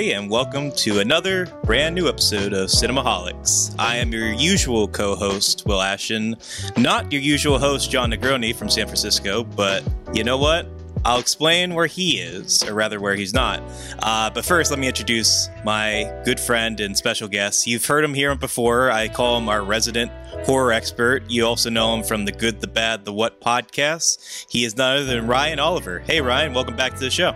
Everybody, and welcome to another brand new episode of Cinemaholics. I am your usual co host, Will Ashton, not your usual host, Jon Negroni from San Francisco, but you know what? I'll explain where he is, or rather, where he's not. Uh, but first, let me introduce my good friend and special guest. You've heard him here before. I call him our resident horror expert. You also know him from the Good, the Bad, the What podcast. He is none other than Ryan Oliver. Hey, Ryan, welcome back to the show.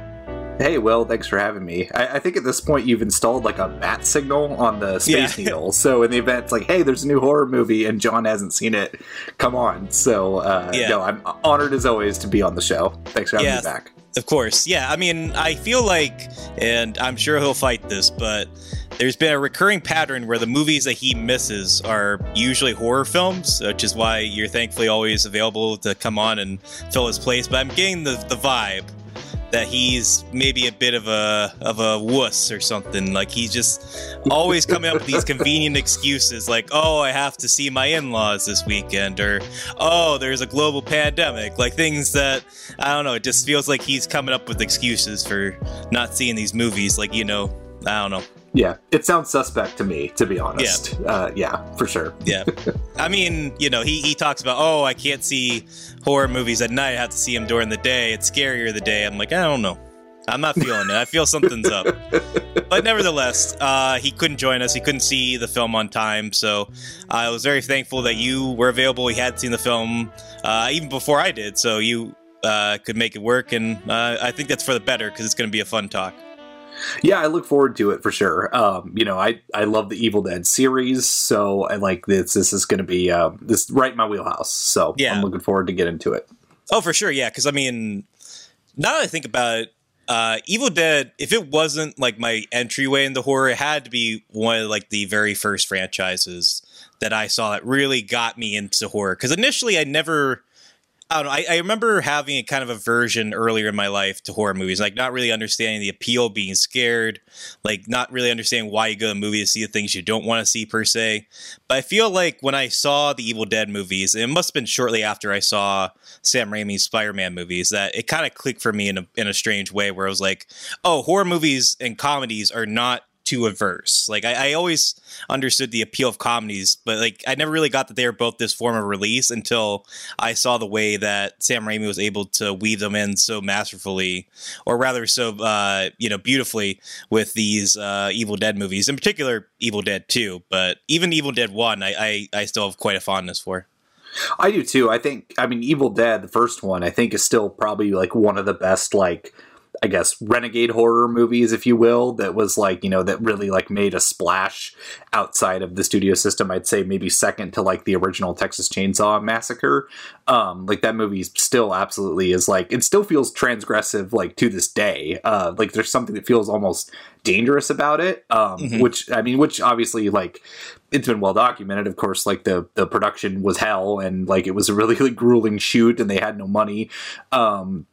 Hey, Will, thanks for having me. I, I, think at this point you've installed like a bat signal on the Space yeah. Needle. So in the event it's like, hey, there's a new horror movie and Jon hasn't seen it, come on. So, uh, yeah. no, I'm honored as always to be on the show. Thanks for having yeah, me back. Of course. Yeah. I mean, I feel like, and I'm sure he'll fight this, but there's been a recurring pattern where the movies that he misses are usually horror films, which is why you're thankfully always available to come on and fill his place. But I'm getting the, the vibe that he's maybe a bit of a of a wuss or something. Like he's just always coming up with these convenient excuses, like "Oh, I have to see my in-laws this weekend," or "Oh, there's a global pandemic." Like things that I don't know. It just feels like he's coming up with excuses for not seeing these movies. Like you know, I don't know. Yeah, it sounds suspect to me, to be honest. Yeah, uh, yeah for sure. yeah. I mean, you know, he, he talks about, oh, I can't see horror movies at night. I have to see them during the day. It's scarier the day. I'm like, I don't know. I'm not feeling it. I feel something's up. But nevertheless, uh, he couldn't join us. He couldn't see the film on time. So I was very thankful that you were available. He had seen the film uh, even before I did. So you uh, could make it work. And uh, I think that's for the better because it's going to be a fun talk. Yeah, I look forward to it for sure. Um, you know, I I love the Evil Dead series, so I like this. This is going to be uh, this right in my wheelhouse. So yeah. I'm looking forward to get into it. Oh, for sure, yeah. Because I mean, now that I think about it, uh, Evil Dead, if it wasn't like my entryway into horror, it had to be one of like the very first franchises that I saw that really got me into horror. Because initially, I never I don't know. I, I, remember having a kind of aversion earlier in my life to horror movies, like not really understanding the appeal, being scared, like not really understanding why you go to a movie to see the things you don't want to see per se. But I feel like when I saw the Evil Dead movies, it must have been shortly after I saw Sam Raimi's Spider-Man movies that it kind of clicked for me in a in a strange way, where I was like, oh, horror movies and comedies are not too averse. Like I, I, always understood the appeal of comedies, but like I never really got that they were both this form of release until I saw the way that Sam Raimi was able to weave them in so masterfully, or rather so uh, you know beautifully with these uh, Evil Dead movies, in particular Evil Dead Two, but even Evil Dead One, I, I, I still have quite a fondness for. I do too. I think I mean Evil Dead, the first one, I think is still probably like one of the best like I guess renegade horror movies, if you will, that was like you know that really like made a splash outside of the studio system. I'd say maybe second to like the original Texas Chainsaw Massacre. Um, like that movie still absolutely is like it still feels transgressive like to this day. Uh, like there's something that feels almost dangerous about it. Um, mm-hmm. which I mean, which obviously like it's been well documented. Of course, like the the production was hell and like it was a really, really grueling shoot and they had no money. Um,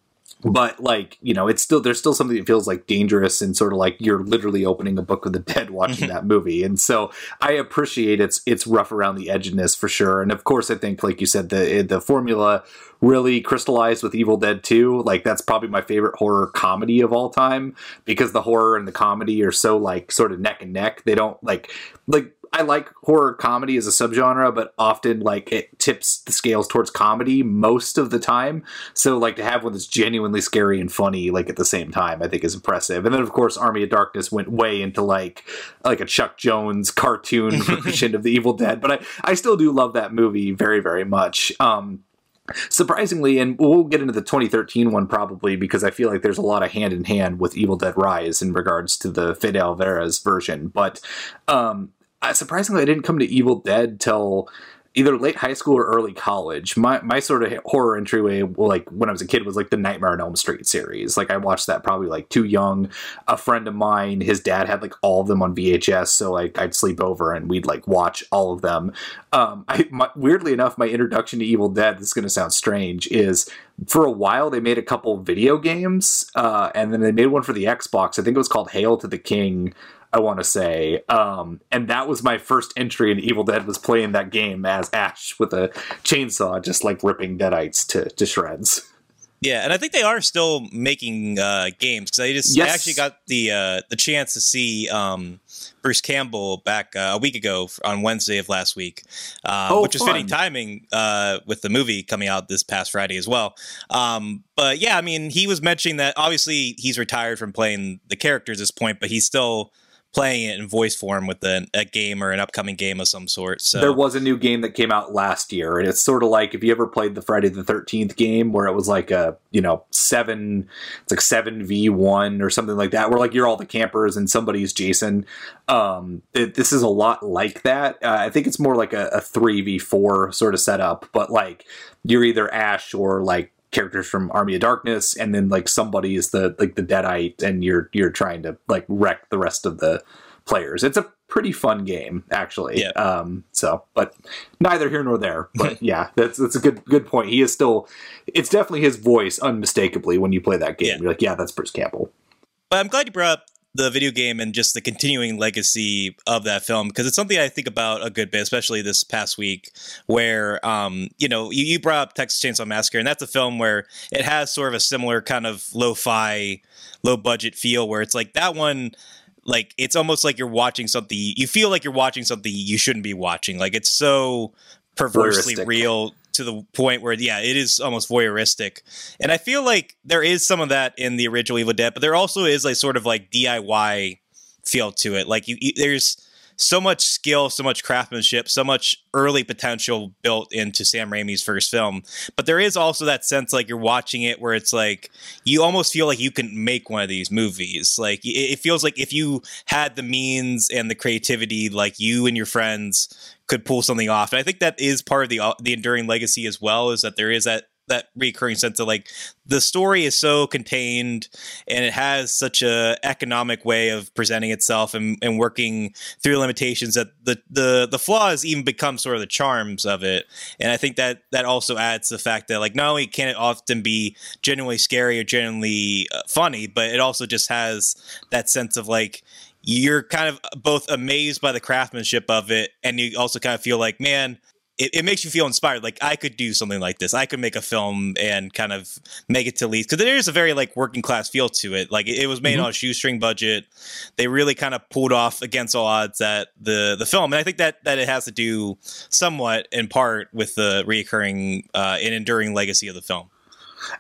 but like you know it's still there's still something that feels like dangerous and sort of like you're literally opening a book of the dead watching mm-hmm. that movie. And so i appreciate its its rough around the edginess for sure. And of course i think like you said the eh, the formula really crystallized with evil dead 2 like that's probably my favorite horror comedy of all time because the horror and the comedy are so like sort of neck and neck. They don't like like I like horror comedy as a subgenre, but often like it tips the scales towards comedy most of the time. So like to have one that's genuinely scary and funny like at the same time, I think is impressive. And then of course Army of Darkness went way into like like a Chuck Jones cartoon version of the Evil Dead, but I I still do love that movie very very much. Um surprisingly, and we'll get into the 2013 one probably because I feel like there's a lot of hand in hand with Evil Dead Rise in regards to the Fede Alvarez version. But um, uh, surprisingly, I didn't come to Evil Dead till either late high school or early college. My my sort of horror entryway, like when I was a kid, was like the Nightmare on Elm Street series. Like I watched that probably like too young. A friend of mine, his dad had like all of them on VHS, so like I'd sleep over and we'd like watch all of them. Um, I my, weirdly enough, my introduction to Evil Dead. This is going to sound strange. Is for a while they made a couple video games, uh, and then they made one for the Xbox. I think it was called Hail to the King I want to say. Um, and that was my first entry in Evil Dead was playing that game as Ash with a chainsaw, just like ripping deadites to, to shreds. Yeah, and I think they are still making uh, games because I just Yes. I actually got the uh, the chance to see um, Bruce Campbell back uh, a week ago on Wednesday of last week, uh, Oh, which was fitting timing uh, with the movie coming out this past Friday as well. Um, but yeah, I mean, he was mentioning that obviously he's retired from playing the characters at this point, but he's still playing it in voice form with a, a game or an upcoming game of some sort. So There was a new game that came out last year, and it's sort of like if you ever played the Friday the Thirteenth game, where it was like a you know seven, it's like seven v one or something like that, where like you're all the campers and somebody's Jason. Um, it, this is a lot like that. Uh, I think it's more like a three v four sort of setup, but like you're either Ash or like characters from Army of Darkness, and then like somebody is the like the Deadite, and you're you're trying to like wreck the rest of the players. It's a pretty fun game, actually. Yeah. Um. So, but neither here nor there. But yeah, that's that's a good good point. He is still. It's definitely his voice, unmistakably, when you play that game. Yeah. You're like, yeah, that's Bruce Campbell. But I'm glad you brought up the video game and just the continuing legacy of that film because it's something I think about a good bit, especially this past week, where um, you know you, you brought up Texas Chainsaw Massacre, and that's a film where it has sort of a similar kind of lo-fi, low budget feel, where it's like that one. Like it's almost like you're watching something. You feel like you're watching something you shouldn't be watching. Like it's so perversely real to the point where yeah, it is almost voyeuristic. And I feel like there is some of that in the original Evil Dead, but there also is like sort of like DIY feel to it. Like you, you there's so much skill, so much craftsmanship, so much early potential built into Sam Raimi's first film. But there is also that sense like you're watching it where it's like you almost feel like you can make one of these movies. Like it, feels like if you had the means and the creativity, like you and your friends could pull something off. And I think that is part of the uh, the enduring legacy as well. Is that there is that that recurring sense of like the story is so contained and it has such a economic way of presenting itself and, and working through limitations that the, the the flaws even become sort of the charms of it. And i think that that also adds the fact that like not only can it often be genuinely scary or genuinely uh, funny but it also just has that sense of like you're kind of both amazed by the craftsmanship of it and you also kind of feel like man it, it makes you feel inspired. Like I could do something like this. I could make a film and kind of make it to least because there is a very like working class feel to it. Like it, it was made Mhm. on a shoestring budget. They really kind of pulled off against all odds that the the film, and I think that that it has to do somewhat in part with the reoccurring uh, and enduring legacy of the film.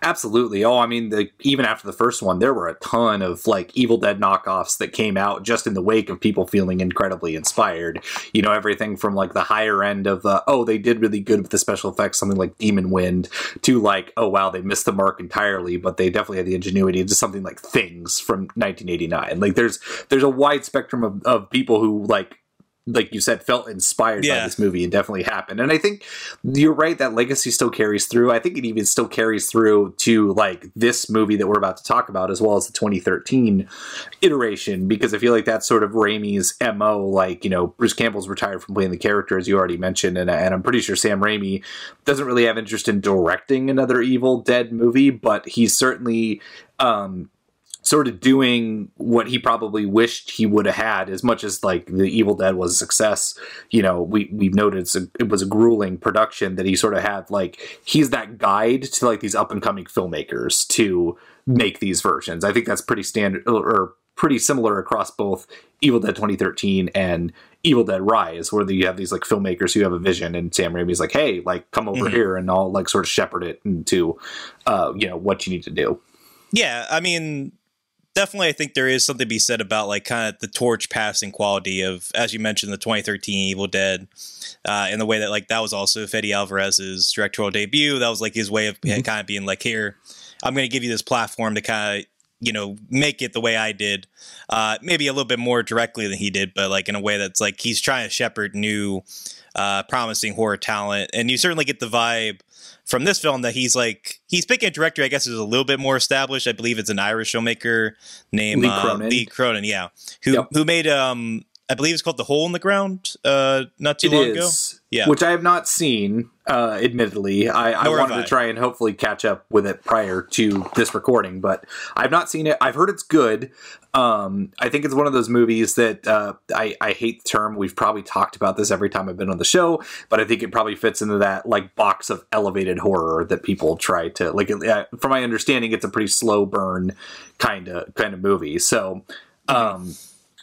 Absolutely. Oh, I mean, the, even after the first one, there were a ton of like Evil Dead knockoffs that came out just in the wake of people feeling incredibly inspired. You know, everything from like the higher end of uh, oh, they did really good with the special effects, something like Demon Wind, to like oh wow, they missed the mark entirely, but they definitely had the ingenuity to something like Things from 1989. Like there's there's a wide spectrum of, of people who like like you said, felt inspired by this movie and definitely happened. And I think you're right that legacy still carries through. I think it even still carries through to like this movie that we're about to talk about, as well as the 2013 iteration, because I feel like that's sort of Raimi's mo. Like you know, Bruce Campbell's retired from playing the character, as you already mentioned, and, and I'm pretty sure Sam Raimi doesn't really have interest in directing another Evil Dead movie, but he's certainly. Um, sort of doing what he probably wished he would have had as much as like the evil dead was a success you know we we've noted it's a, it was a grueling production that he sort of had like he's that guide to like these up and coming filmmakers to make these versions i think that's pretty standard or pretty similar across both evil dead 2013 and evil dead rise where you have these like filmmakers who have a vision and sam raimi's like hey like come over Mhm. here and i'll like sort of shepherd it into uh you know what you need to do Yeah, I mean, definitely, I think there is something to be said about like kind of the torch passing quality of, as you mentioned, the 2013 Evil Dead, uh, in the way that like that was also Fede Alvarez's directorial debut. That was like his way of Mhm. kind of being like, here, I'm going to give you this platform to kind of you know make it the way I did, uh, maybe a little bit more directly than he did, but like in a way that's like he's trying to shepherd new, uh, promising horror talent, and you certainly get the vibe from this film that he's like he's picking a director I guess who's a little bit more established. I believe it's an Irish filmmaker named Lee uh, Cronin. Lee Cronin, yeah, who Yep. who made um I believe it's called The Hole in the Ground. Uh, not too It long is, ago. Yeah. which I have not seen. Uh, admittedly, I, I wanted I. to try and hopefully catch up with it prior to this recording, but I've not seen it. I've heard it's good. Um, I think it's one of those movies that uh, I, I hate the term. We've probably talked about this every time I've been on the show, but I think it probably fits into that like box of elevated horror that people try to like. From my understanding, it's a pretty slow burn kind of kind of movie. So. Um,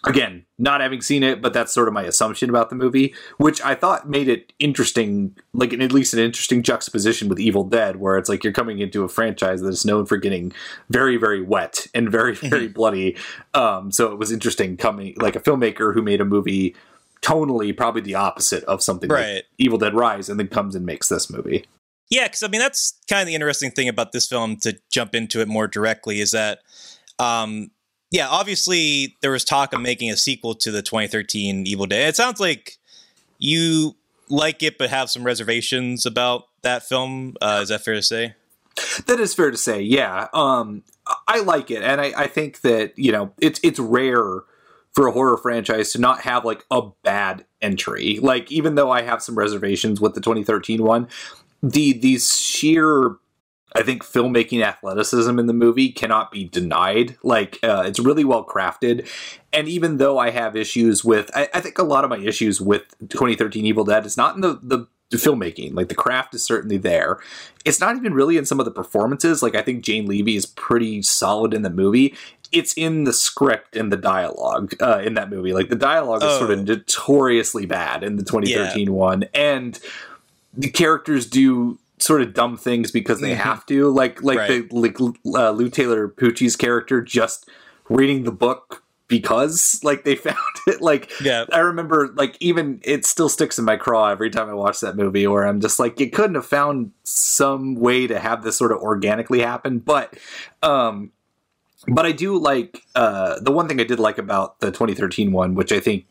again, not having seen it, but that's sort of my assumption about the movie, which I thought made it interesting, like at least an interesting juxtaposition with Evil Dead, where it's like you're coming into a franchise that is known for getting very, very wet and very, very bloody. Um, so it was interesting coming, like a filmmaker who made a movie tonally probably the opposite of something like Right. Evil Dead Rise, and then comes and makes this movie. Yeah, because I mean that's kind of the interesting thing about this film. To jump into it more directly, is that, um, yeah, obviously there was talk of making a sequel to the 2013 Evil Dead. It sounds like you like it, but have some reservations about that film. Uh, is that fair to say? That is fair to say. Yeah, um, I like it, and I, I think that you know it's it's rare for a horror franchise to not have like a bad entry. Like even though I have some reservations with the 2013 one, the these sheer I think filmmaking athleticism in the movie cannot be denied. Like uh, it's really well crafted, and even though I have issues with, I, I think a lot of my issues with 2013 Evil Dead is not in the the filmmaking. Like the craft is certainly there. It's not even really in some of the performances. Like I think Jane Levy is pretty solid in the movie. It's in the script and the dialogue uh, in that movie. Like the dialogue is sort of Oh. notoriously bad in the 2013 one, and the characters do sort of dumb things because they Mhm. have to. Like like Right. the like uh, Lou Taylor Pucci's character just reading the book because like they found it like Yeah. I remember like even it still sticks in my craw every time I watch that movie where I'm just like you couldn't have found some way to have this sort of organically happen but um but I do like uh the one thing I did like about the 2013 one which I think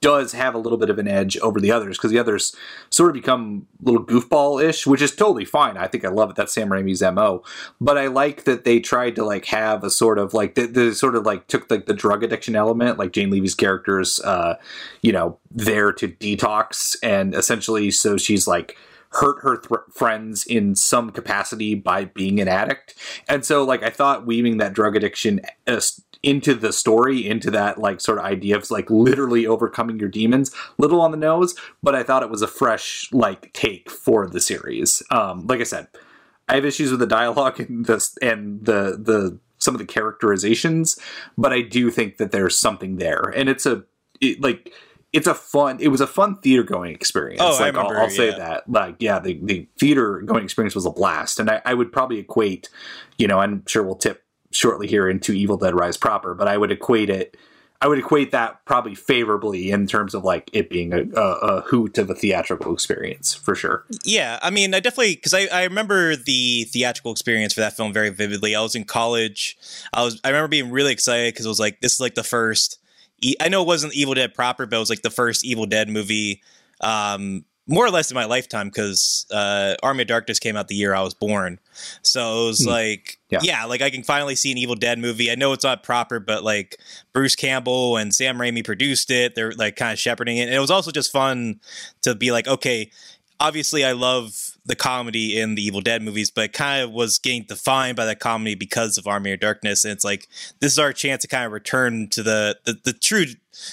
does have a little bit of an edge over the others because the others sort of become little goofball-ish, which is totally fine. I think I love it. That's Sam Raimi's mo. But I like that they tried to like have a sort of like the, the sort of like took like the drug addiction element, like Jane Levy's characters, uh, you know, there to detox, and essentially, so she's like hurt her th- friends in some capacity by being an addict. And so, like, I thought weaving that drug addiction uh, into the story, into that like sort of idea of like literally overcoming your demons, little on the nose, but I thought it was a fresh like take for the series. Um, like I said, I have issues with the dialogue and this and the the some of the characterizations, but I do think that there's something there, and it's a it, like it's a fun it was a fun theater going experience Oh, I like I'll, remember, I'll say yeah. that like yeah the, the theater going experience was a blast and I, I would probably equate you know i'm sure we'll tip shortly here into evil dead rise proper but i would equate it i would equate that probably favorably in terms of like it being a, a, a hoot of a theatrical experience for sure Yeah, I mean, I definitely because I, I remember the theatrical experience for that film very vividly. I was in college. I was I remember being really excited because it was like this is like the first. I know it wasn't Evil Dead proper, but it was like the first Evil Dead movie, um, more or less in my lifetime because uh, Army of Darkness came out the year I was born. So it was Hmm. like, Yeah. yeah. like I can finally see an Evil Dead movie. I know it's not proper, but like Bruce Campbell and Sam Raimi produced it. They're like kind of shepherding it. And it was also just fun to be like, okay, obviously I love the comedy in the Evil Dead movies, but kind of was getting defined by that comedy because of Army of Darkness. And it's like this is our chance to kind of return to the the, the true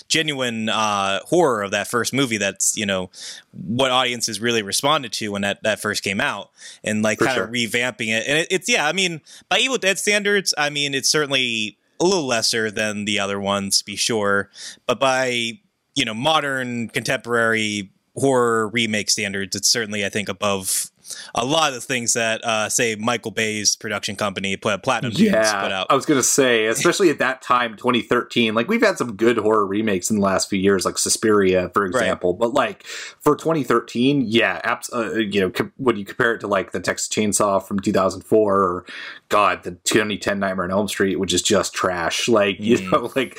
genuine uh, horror of that first movie. That's you know what audiences really responded to when that that first came out, and like For kind sure. of revamping it. And it, it's yeah, I mean by Evil Dead standards, I mean it's certainly a little lesser than the other ones, to be sure, but by you know modern contemporary horror remake standards, it's certainly I think above a lot of the things that uh, say Michael Bay's production company put Platinum Dunes put out. i was gonna say especially at that time 2013 like we've had some good horror remakes in the last few years like suspiria for example but like for 2013 yeah abs- uh, you know com- when you compare it to like the texas chainsaw from 2004 or god the 2010 nightmare on elm street which is just trash like you Mm. know like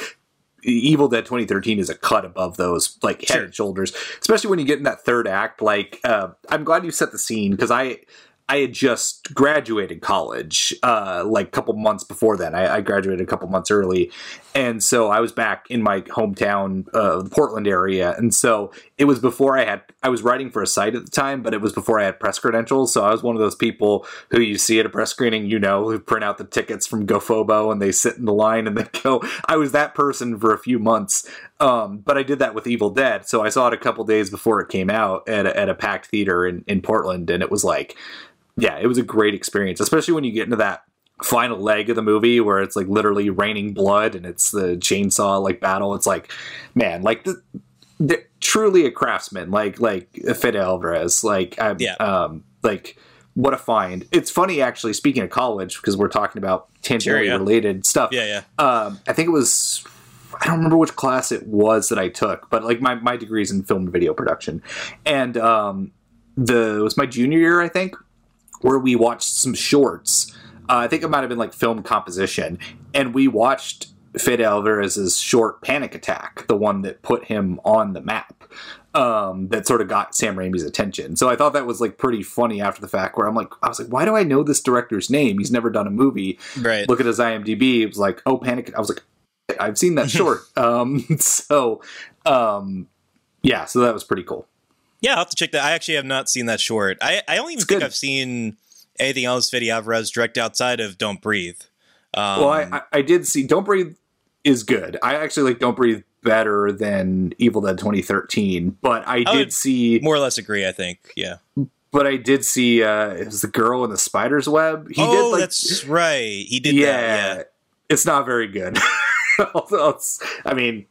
Evil Dead 2013 is a cut above those, like head Sure. and shoulders. Especially when you get in that third act. Like, uh, I'm glad you set the scene because I, I had just graduated college, uh, like a couple months before then. I, I, graduated a couple months early, and so I was back in my hometown, uh, the Portland area. And so it was before I had. I was writing for a site at the time, but it was before I had press credentials. So I was one of those people who you see at a press screening, you know, who print out the tickets from GoFobo and they sit in the line and they go. I was that person for a few months, um, but I did that with Evil Dead. So I saw it a couple days before it came out at a, at a packed theater in in Portland, and it was like yeah, it was a great experience, especially when you get into that final leg of the movie where it's like literally raining blood and it's the chainsaw like battle. It's like, man, like the, the truly a craftsman, like like Fede Alvarez, like I'm, yeah. um, like what a find. It's funny actually. Speaking of college, because we're talking about tangentially sure, related stuff. Yeah, yeah. Um, I think it was. I don't remember which class it was that I took, but like my, my degree's in film and video production, and um, the it was my junior year, I think where we watched some shorts. Uh, I think it might have been like film composition, and we watched Fede Alvarez's short Panic Attack, the one that put him on the map. Um, that sort of got Sam Raimi's attention. So I thought that was like pretty funny after the fact. Where I'm like, I was like, why do I know this director's name? He's never done a movie. Right. Look at his IMDb. It was like, oh, Panic. I was like, I've seen that short. um, so, um, yeah. So that was pretty cool. Yeah, I'll have to check that. I actually have not seen that short. I, I don't even it's think good. I've seen anything else Fede Alvarez direct outside of Don't Breathe. Um, well, I, I did see Don't Breathe is good. I actually like Don't Breathe better than Evil Dead 2013, but I, I did see more or less agree. I think, yeah. But I did see uh, it was the girl in the spider's web. He oh, did like, that's right. He did. Yeah, that, yeah. It's not very good. I mean,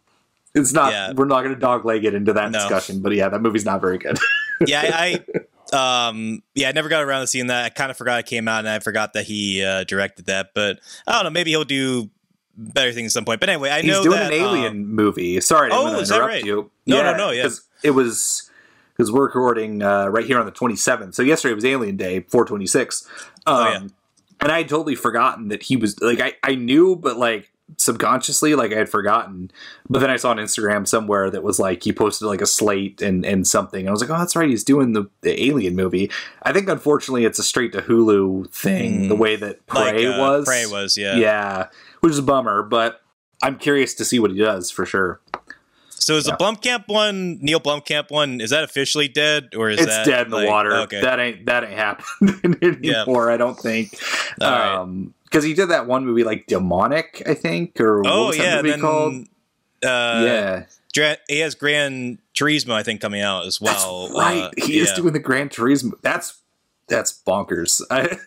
it's not. Yeah. We're not going to dogleg it into that no. discussion, but yeah, that movie's not very good. yeah, I, I, um, yeah, I never got around to seeing that. I kind of forgot it came out, and I forgot that he uh, directed that. But I don't know. Maybe he'll do better things at some point. But anyway, I know that. He's know doing that, an Alien um, movie. Sorry, I oh, is interrupt right? you. No, yeah, no, no. Yeah, it was because we're recording uh, right here on the 27th. So yesterday was Alien Day, 426. Um, oh, yeah. And I had totally forgotten that he was like I, I knew, but like subconsciously like i had forgotten. But then i saw on instagram somewhere that was like he posted like a slate and and something. And i was like oh that's right he's doing the, the alien movie. I think unfortunately it's a straight to hulu thing mm. the way that prey like, uh, was. Prey was yeah. Yeah which is a bummer but i'm curious to see what he does for sure so is yeah. the Blomkamp one, Neill Blomkamp one, is that officially dead, or is it's that dead in like, the water? Okay. That ain't that ain't happened anymore. Yeah. I don't think. All um, right because he did that one movie like Demonic, I think, or oh what was yeah, that movie then, called? Uh, yeah, he has Grand Turismo, I think, coming out as well. That's right, uh, he yeah. is doing the Grand Turismo. That's that's bonkers.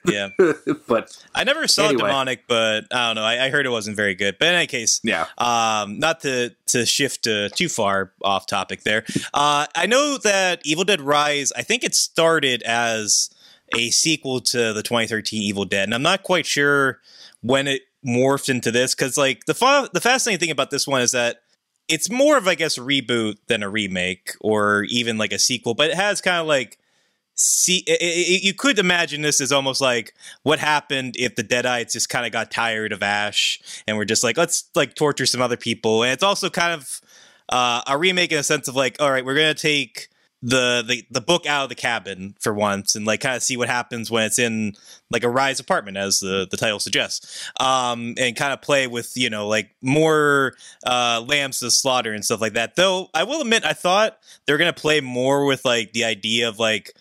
yeah, but I never saw anyway. Demonic, but I don't know. I, I, heard it wasn't very good. But in any case, yeah. Um, not to to shift uh, too far off topic there. Uh, I know that Evil Dead Rise. I think it started as a sequel to the 2013 Evil Dead, and I'm not quite sure when it morphed into this because like the fa- the fascinating thing about this one is that it's more of I guess a reboot than a remake or even like a sequel, but it has kind of like see it, it, you could imagine this as almost like what happened if the deadites just kind of got tired of ash and we're just like let's like torture some other people. And it's also kind of uh, a remake in a sense of like all right we're gonna take the, the the book out of the cabin for once and like kind of see what happens when it's in like a rise apartment as the the title suggests. Um and kind of play with you know like more uh lambs to slaughter and stuff like that. Though i will admit i thought they're gonna play more with like the idea of like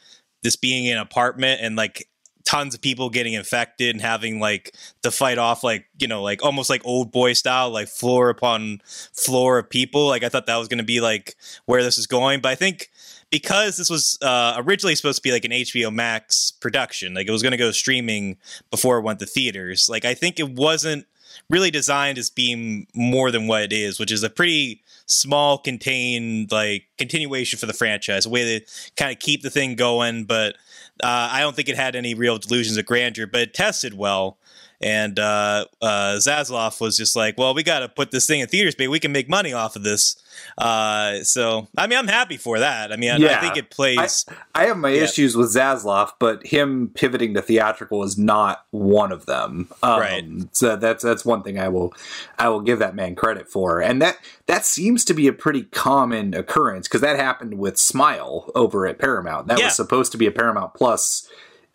this being an apartment and like tons of people getting infected and having like to fight off like you know like almost like old boy style like floor upon floor of people like i thought that was going to be like where this is going but i think because this was uh, originally supposed to be like an HBO Max production, like it was going to go streaming before it went to theaters. Like I think it wasn't really designed as being more than what it is, which is a pretty small, contained like continuation for the franchise, a way to kind of keep the thing going. But uh, I don't think it had any real delusions of grandeur, but it tested well. And uh, uh, Zaslav was just like, "Well, we got to put this thing in theaters, baby. We can make money off of this." Uh, so I mean, I'm happy for that. I mean, I, yeah. I think it plays. I, I have my yeah. issues with Zaslav, but him pivoting to theatrical is not one of them. Um, right. So that's that's one thing I will I will give that man credit for, and that that seems to be a pretty common occurrence because that happened with Smile over at Paramount. That yeah. was supposed to be a Paramount Plus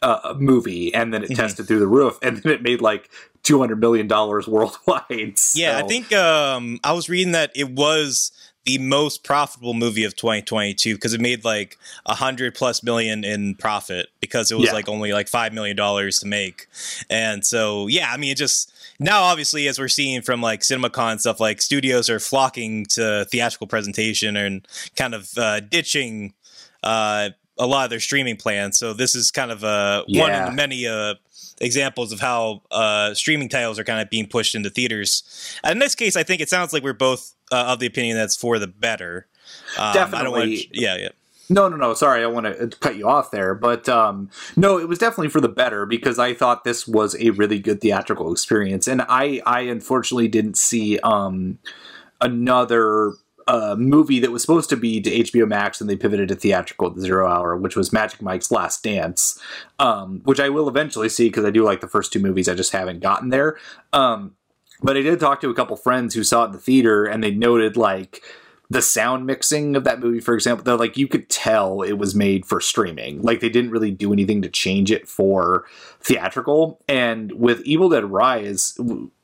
uh, movie, and then it Mhm. tested through the roof, and then it made like two hundred million dollars worldwide. Yeah, I think um, I was reading that it was the most profitable movie of 2022 because it made like a hundred plus million in profit because it was Yeah. like only like five million dollars to make, and so yeah, I mean, it just now obviously as we're seeing from like CinemaCon stuff, like studios are flocking to theatrical presentation and kind of uh, ditching uh, a lot of their streaming plans. So this is kind of uh, one of the many uh, examples of how uh, streaming titles are kind of being pushed into theaters. In this case, I think it sounds like we're both uh, of the opinion that's for the better. Um, I don't want Definitely. yeah, yeah. No, no, no. Sorry, I want to cut you off there, but um, no, it was definitely for the better because I thought this was a really good theatrical experience, and I, I unfortunately didn't see um, another uh, movie that was supposed to be to HBO Max, and they pivoted to theatrical at the Zero Hour, which was Magic Mike's Last Dance, um, which I will eventually see because I do like the first two movies. I just haven't gotten there. Um, but I did talk to a couple friends who saw it in the theater, and they noted like the sound mixing of that movie, for example, they're like you could tell it was made for streaming. Like they didn't really do anything to change it for theatrical. And with Evil Dead Rise,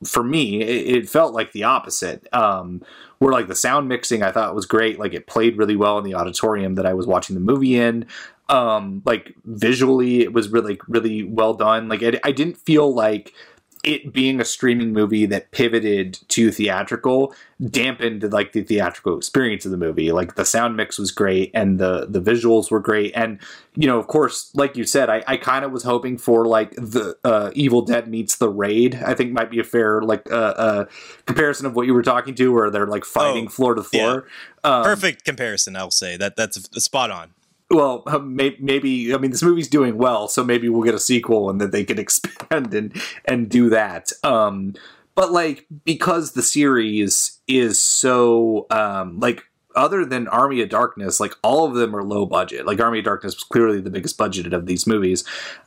for me, it, it felt like the opposite. Um, where like the sound mixing, I thought was great. Like it played really well in the auditorium that I was watching the movie in. Um, like visually, it was really really well done. Like it, I didn't feel like it being a streaming movie that pivoted to theatrical dampened like the theatrical experience of the movie. Like the sound mix was great and the the visuals were great. And you know of course like you said i, I kind of was hoping for like the uh, evil dead meets the raid i think might be a fair like uh, uh, comparison of what you were talking to where they're like fighting Oh, floor to floor. Um, Perfect comparison, I'll say. That that's spot on. Well, uh, maybe I mean this movie's doing well, so maybe we'll get a sequel and that they can expand and and do that. Um, but like because the series is so um, like other than Army of Darkness, like all of them are low budget. Like Army of Darkness was clearly the biggest budgeted of these movies,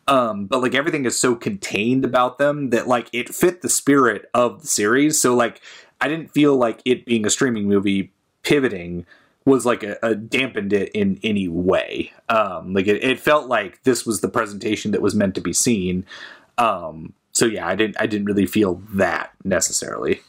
um, but like everything is so contained about them that like it fit the spirit of the series. So like I didn't feel like it being a streaming movie pivoting was like a, a dampened it in any way. Um, like it, it felt like this was the presentation that was meant to be seen. Um, so yeah, I didn't I didn't really feel that necessarily.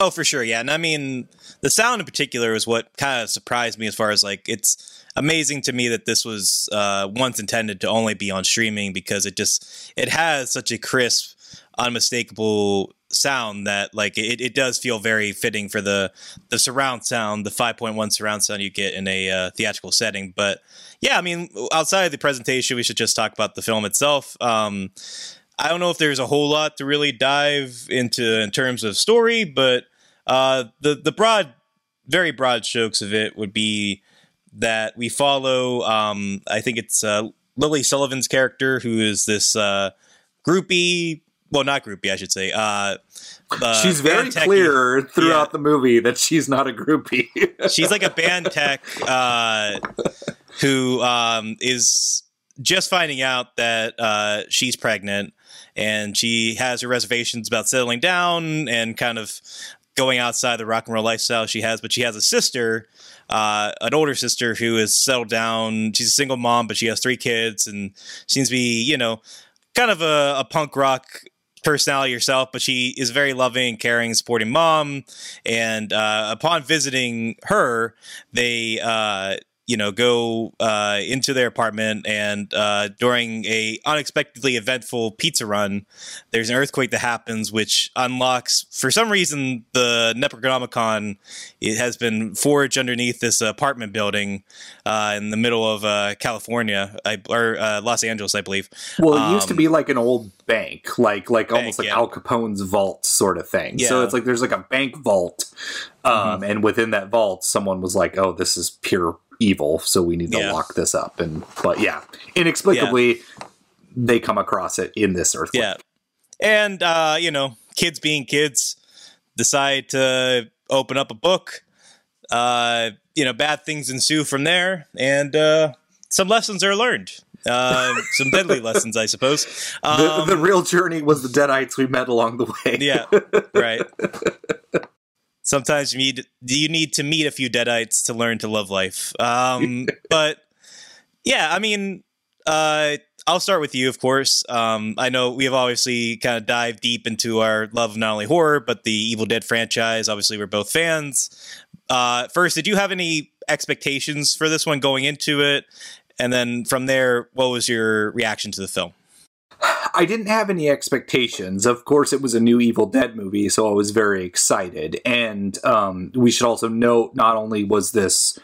Oh, for sure, yeah. And I mean, the sound in particular was what kind of surprised me as far as like it's amazing to me that this was uh, once intended to only be on streaming because it just it has such a crisp, unmistakable sound that like it, it does feel very fitting for the the surround sound, the 5.1 surround sound you get in a uh, theatrical setting. But yeah, I mean, outside of the presentation, we should just talk about the film itself. Um, I don't know if there's a whole lot to really dive into in terms of story, but uh, the the broad, very broad strokes of it would be that we follow. Um, I think it's uh, Lily Sullivan's character, who is this uh, groupie. Well, not groupie, I should say. Uh, uh, she's very clear throughout Yeah. the movie that she's not a groupie. she's like a band tech uh, who um, is just finding out that uh, she's pregnant and she has her reservations about settling down and kind of going outside the rock and roll lifestyle she has but she has a sister uh, an older sister who is settled down she's a single mom but she has three kids and seems to be you know kind of a, a punk rock personality herself, but she is very loving, caring, supporting mom. And uh, upon visiting her, they uh, you know go uh, into their apartment, and uh, during a unexpectedly eventful pizza run, there's an earthquake that happens, which unlocks for some reason the Necronomicon. It has been forged underneath this apartment building uh, in the middle of uh, California, I, or uh, Los Angeles, I believe. well, it used to Um, be like an old bank, like like almost like yeah. Al Capone's vault sort of thing. So Yeah. Mm-hmm. it's like there's like a bank vault, um, and within that vault, someone was like, "Oh, this is pure evil, so we need to Yeah. lock this up." And but yeah, inexplicably, they come across it in this earthquake. Yeah. And uh, you know, kids being kids decide to open up a book. Uh, you know, bad things ensue from there, and uh, some lessons are learned. Uh, some deadly lessons, I suppose. The, Um, the real journey was the Deadites we met along the way. yeah, right. Sometimes you need you need to meet a few deadites to learn to love life. Um, but yeah, I mean, uh, I'll start with you, of course. Um, I know we have obviously kind of dived deep into our love of not only horror, but the Evil Dead franchise. Obviously, we're both fans. Uh, first, did you have any expectations for this one going into it? And then from there, what was your reaction to the film? I didn't have any expectations. Of course, it was a new Evil Dead movie, so I was very excited. And um, we should also note not only was this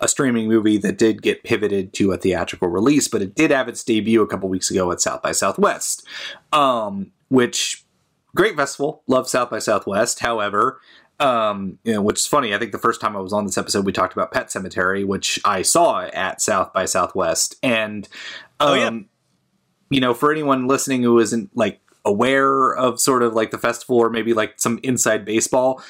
a streaming movie that did get pivoted to a theatrical release, but it did have its debut a couple weeks ago at South by Southwest, um, which great festival. Love South by Southwest. However, um, you know, which is funny. I think the first time I was on this episode, we talked about Pet Sematary, which I saw at South by Southwest, and um, Oh, yeah. You know, for anyone listening who isn't like aware of sort of like the festival or maybe like some inside baseball,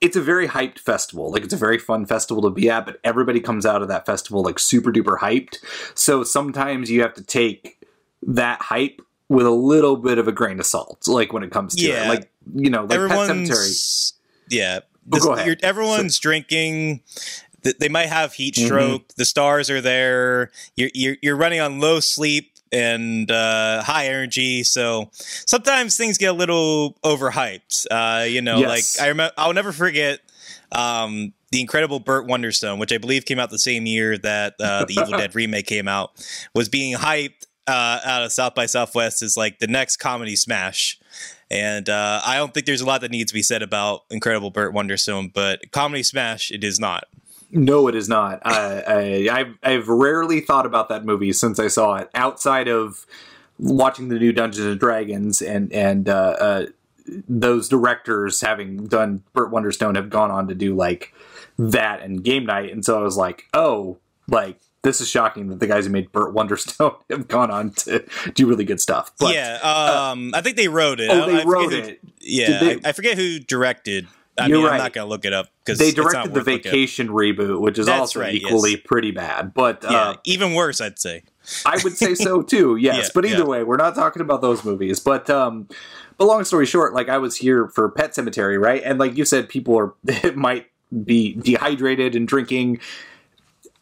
it's a very hyped festival. Like it's a very fun festival to be at, but everybody comes out of that festival like super duper hyped. So sometimes you have to take that hype with a little bit of a grain of salt, like when it comes to Yeah. it. Like you know, like Pet Sematary. everyone's yeah. Oh, go ahead. everyone's drinking. They might have heat Mhm. stroke. The stars are there. You're, you're you're running on low sleep and uh, high energy. So sometimes things get a little overhyped. Uh, you know, Yes. like I remember. I'll never forget. Um, the incredible Burt Wonderstone, which I believe came out the same year that uh, the Evil Dead remake came out, was being hyped uh, out of South by Southwest as like the next comedy smash. And uh, I don't think there's a lot that needs to be said about Incredible Burt Wonderstone, but comedy smash it is not. No, it is not. I, I, I've, I've rarely thought about that movie since I saw it. Outside of watching the new Dungeons and Dragons and and uh, uh, those directors having done Burt Wonderstone have gone on to do like that and Game Night, and so I was like, oh, like this is shocking that the guys who made Burt Wonderstone have gone on to do really good stuff. But, yeah, um, I think they wrote it. Oh, they I forget wrote who- it. Yeah, they- I, I forget who directed. I You're mean, I'm not going to look it up because They directed the Vacation reboot, which is That's also right, equally yes. pretty bad. But Yeah, uh, even worse, I'd say. I would say so too. Yes, Yeah, but either yeah. way, we're not talking about those movies. But um, but long story short, like I was here for Pet Sematary, right? And like you said, people are it might be dehydrated and drinking.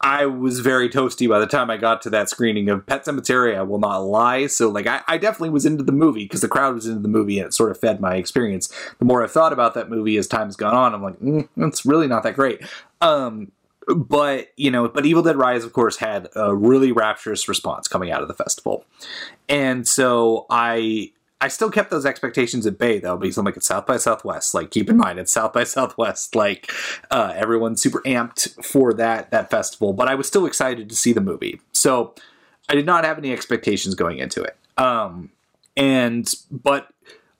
I was very toasty by the time I got to that screening of Pet Sematary. I will not lie. So like I, I definitely was into the movie because the crowd was into the movie and it sort of fed my experience. The more I've thought about that movie as time's gone on, I'm like, mm, it's really not that great. Um, but you know, but Evil Dead Rise, of course, had a really rapturous response coming out of the festival, and so I I still kept those expectations at bay though, because I'm like it's South by Southwest. Like keep in mind it's South by Southwest. Like uh, everyone's super amped for that that festival, but I was still excited to see the movie. So I did not have any expectations going into it. Um, and but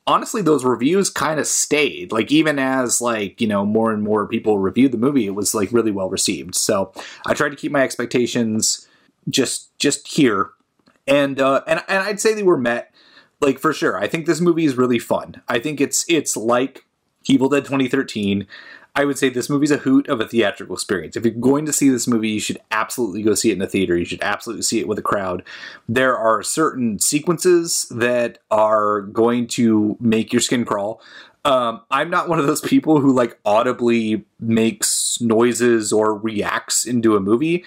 honestly those reviews kind of stayed like even as like you know more and more people reviewed the movie it was like really well received so i tried to keep my expectations just just here and uh and, and i'd say they were met like for sure i think this movie is really fun i think it's it's like evil dead 2013 I would say this movie's a hoot of a theatrical experience. If you're going to see this movie, you should absolutely go see it in a theater. You should absolutely see it with a crowd. There are certain sequences that are going to make your skin crawl. Um, I'm not one of those people who like audibly makes noises or reacts into a movie,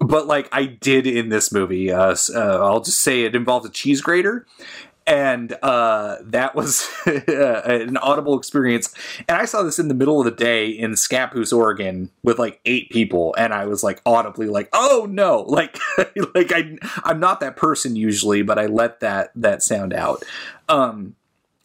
but like I did in this movie. Uh, uh, I'll just say it involved a cheese grater, and uh, that was an audible experience. And I saw this in the middle of the day in Scappoose, Oregon, with like eight people, and I was like audibly like, "Oh no!" Like, like I I'm not that person usually, but I let that that sound out. Um,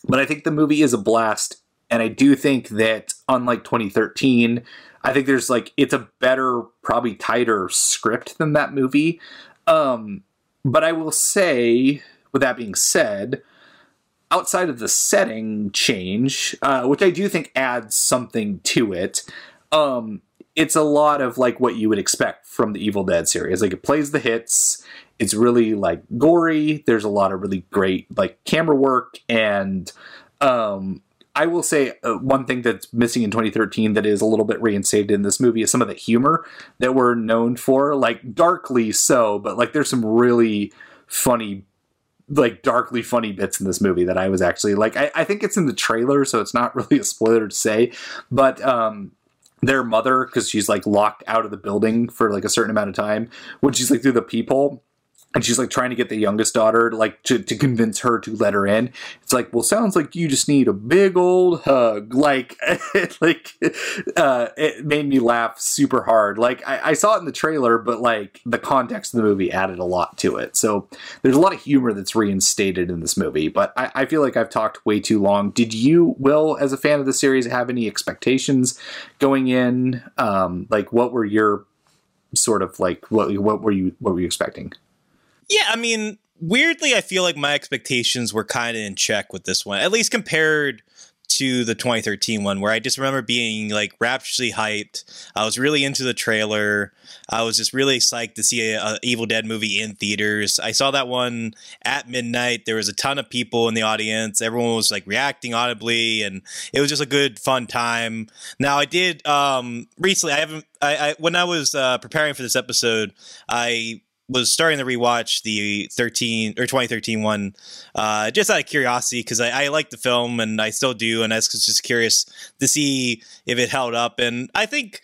but I think the movie is a blast, and I do think that unlike 2013, I think there's like it's a better, probably tighter script than that movie. Um, but I will say, with that being said, outside of the setting change, uh, which I do think adds something to it, um, it's a lot of like what you would expect from the Evil Dead series. Like it plays the hits. It's really like gory. There's a lot of really great like camera work and um I will say uh, one thing that's missing in 2013 that is a little bit reinstated in this movie is some of the humor that we're known for, like darkly so, but like there's some really funny like darkly funny bits in this movie that I was actually like I, I think it's in the trailer, so it's not really a spoiler to say, but um their mother, because she's like locked out of the building for like a certain amount of time, when she's like through the peephole, and she's like trying to get the youngest daughter like to, to convince her to let her in. It's like well sounds like you just need a big old hug. Like like uh it made me laugh super hard. Like I, I saw it in the trailer but like the context of the movie added a lot to it. So there's a lot of humor that's reinstated in this movie but I, I feel like i've talked way too long. Did you will as a fan of the series have any expectations going in? Um like what were your sort of like what what were you what were you expecting yeah, I mean, weirdly, I feel like my expectations were kind of in check with this one, at least compared to the 2013 one, where I just remember being like rapturously hyped. I was really into the trailer. I was just really psyched to see a, a, Evil Dead movie in theaters. I saw that one at midnight. There was a ton of people in the audience. Everyone was like reacting audibly, and it was just a good, fun time. Now, I did um, recently. I haven't. I, I when I was uh, preparing for this episode, I was starting to rewatch the 13 or 2013 one uh, just out of curiosity because I, I like the film and I still do, and I was just curious to see if it held up. And I think,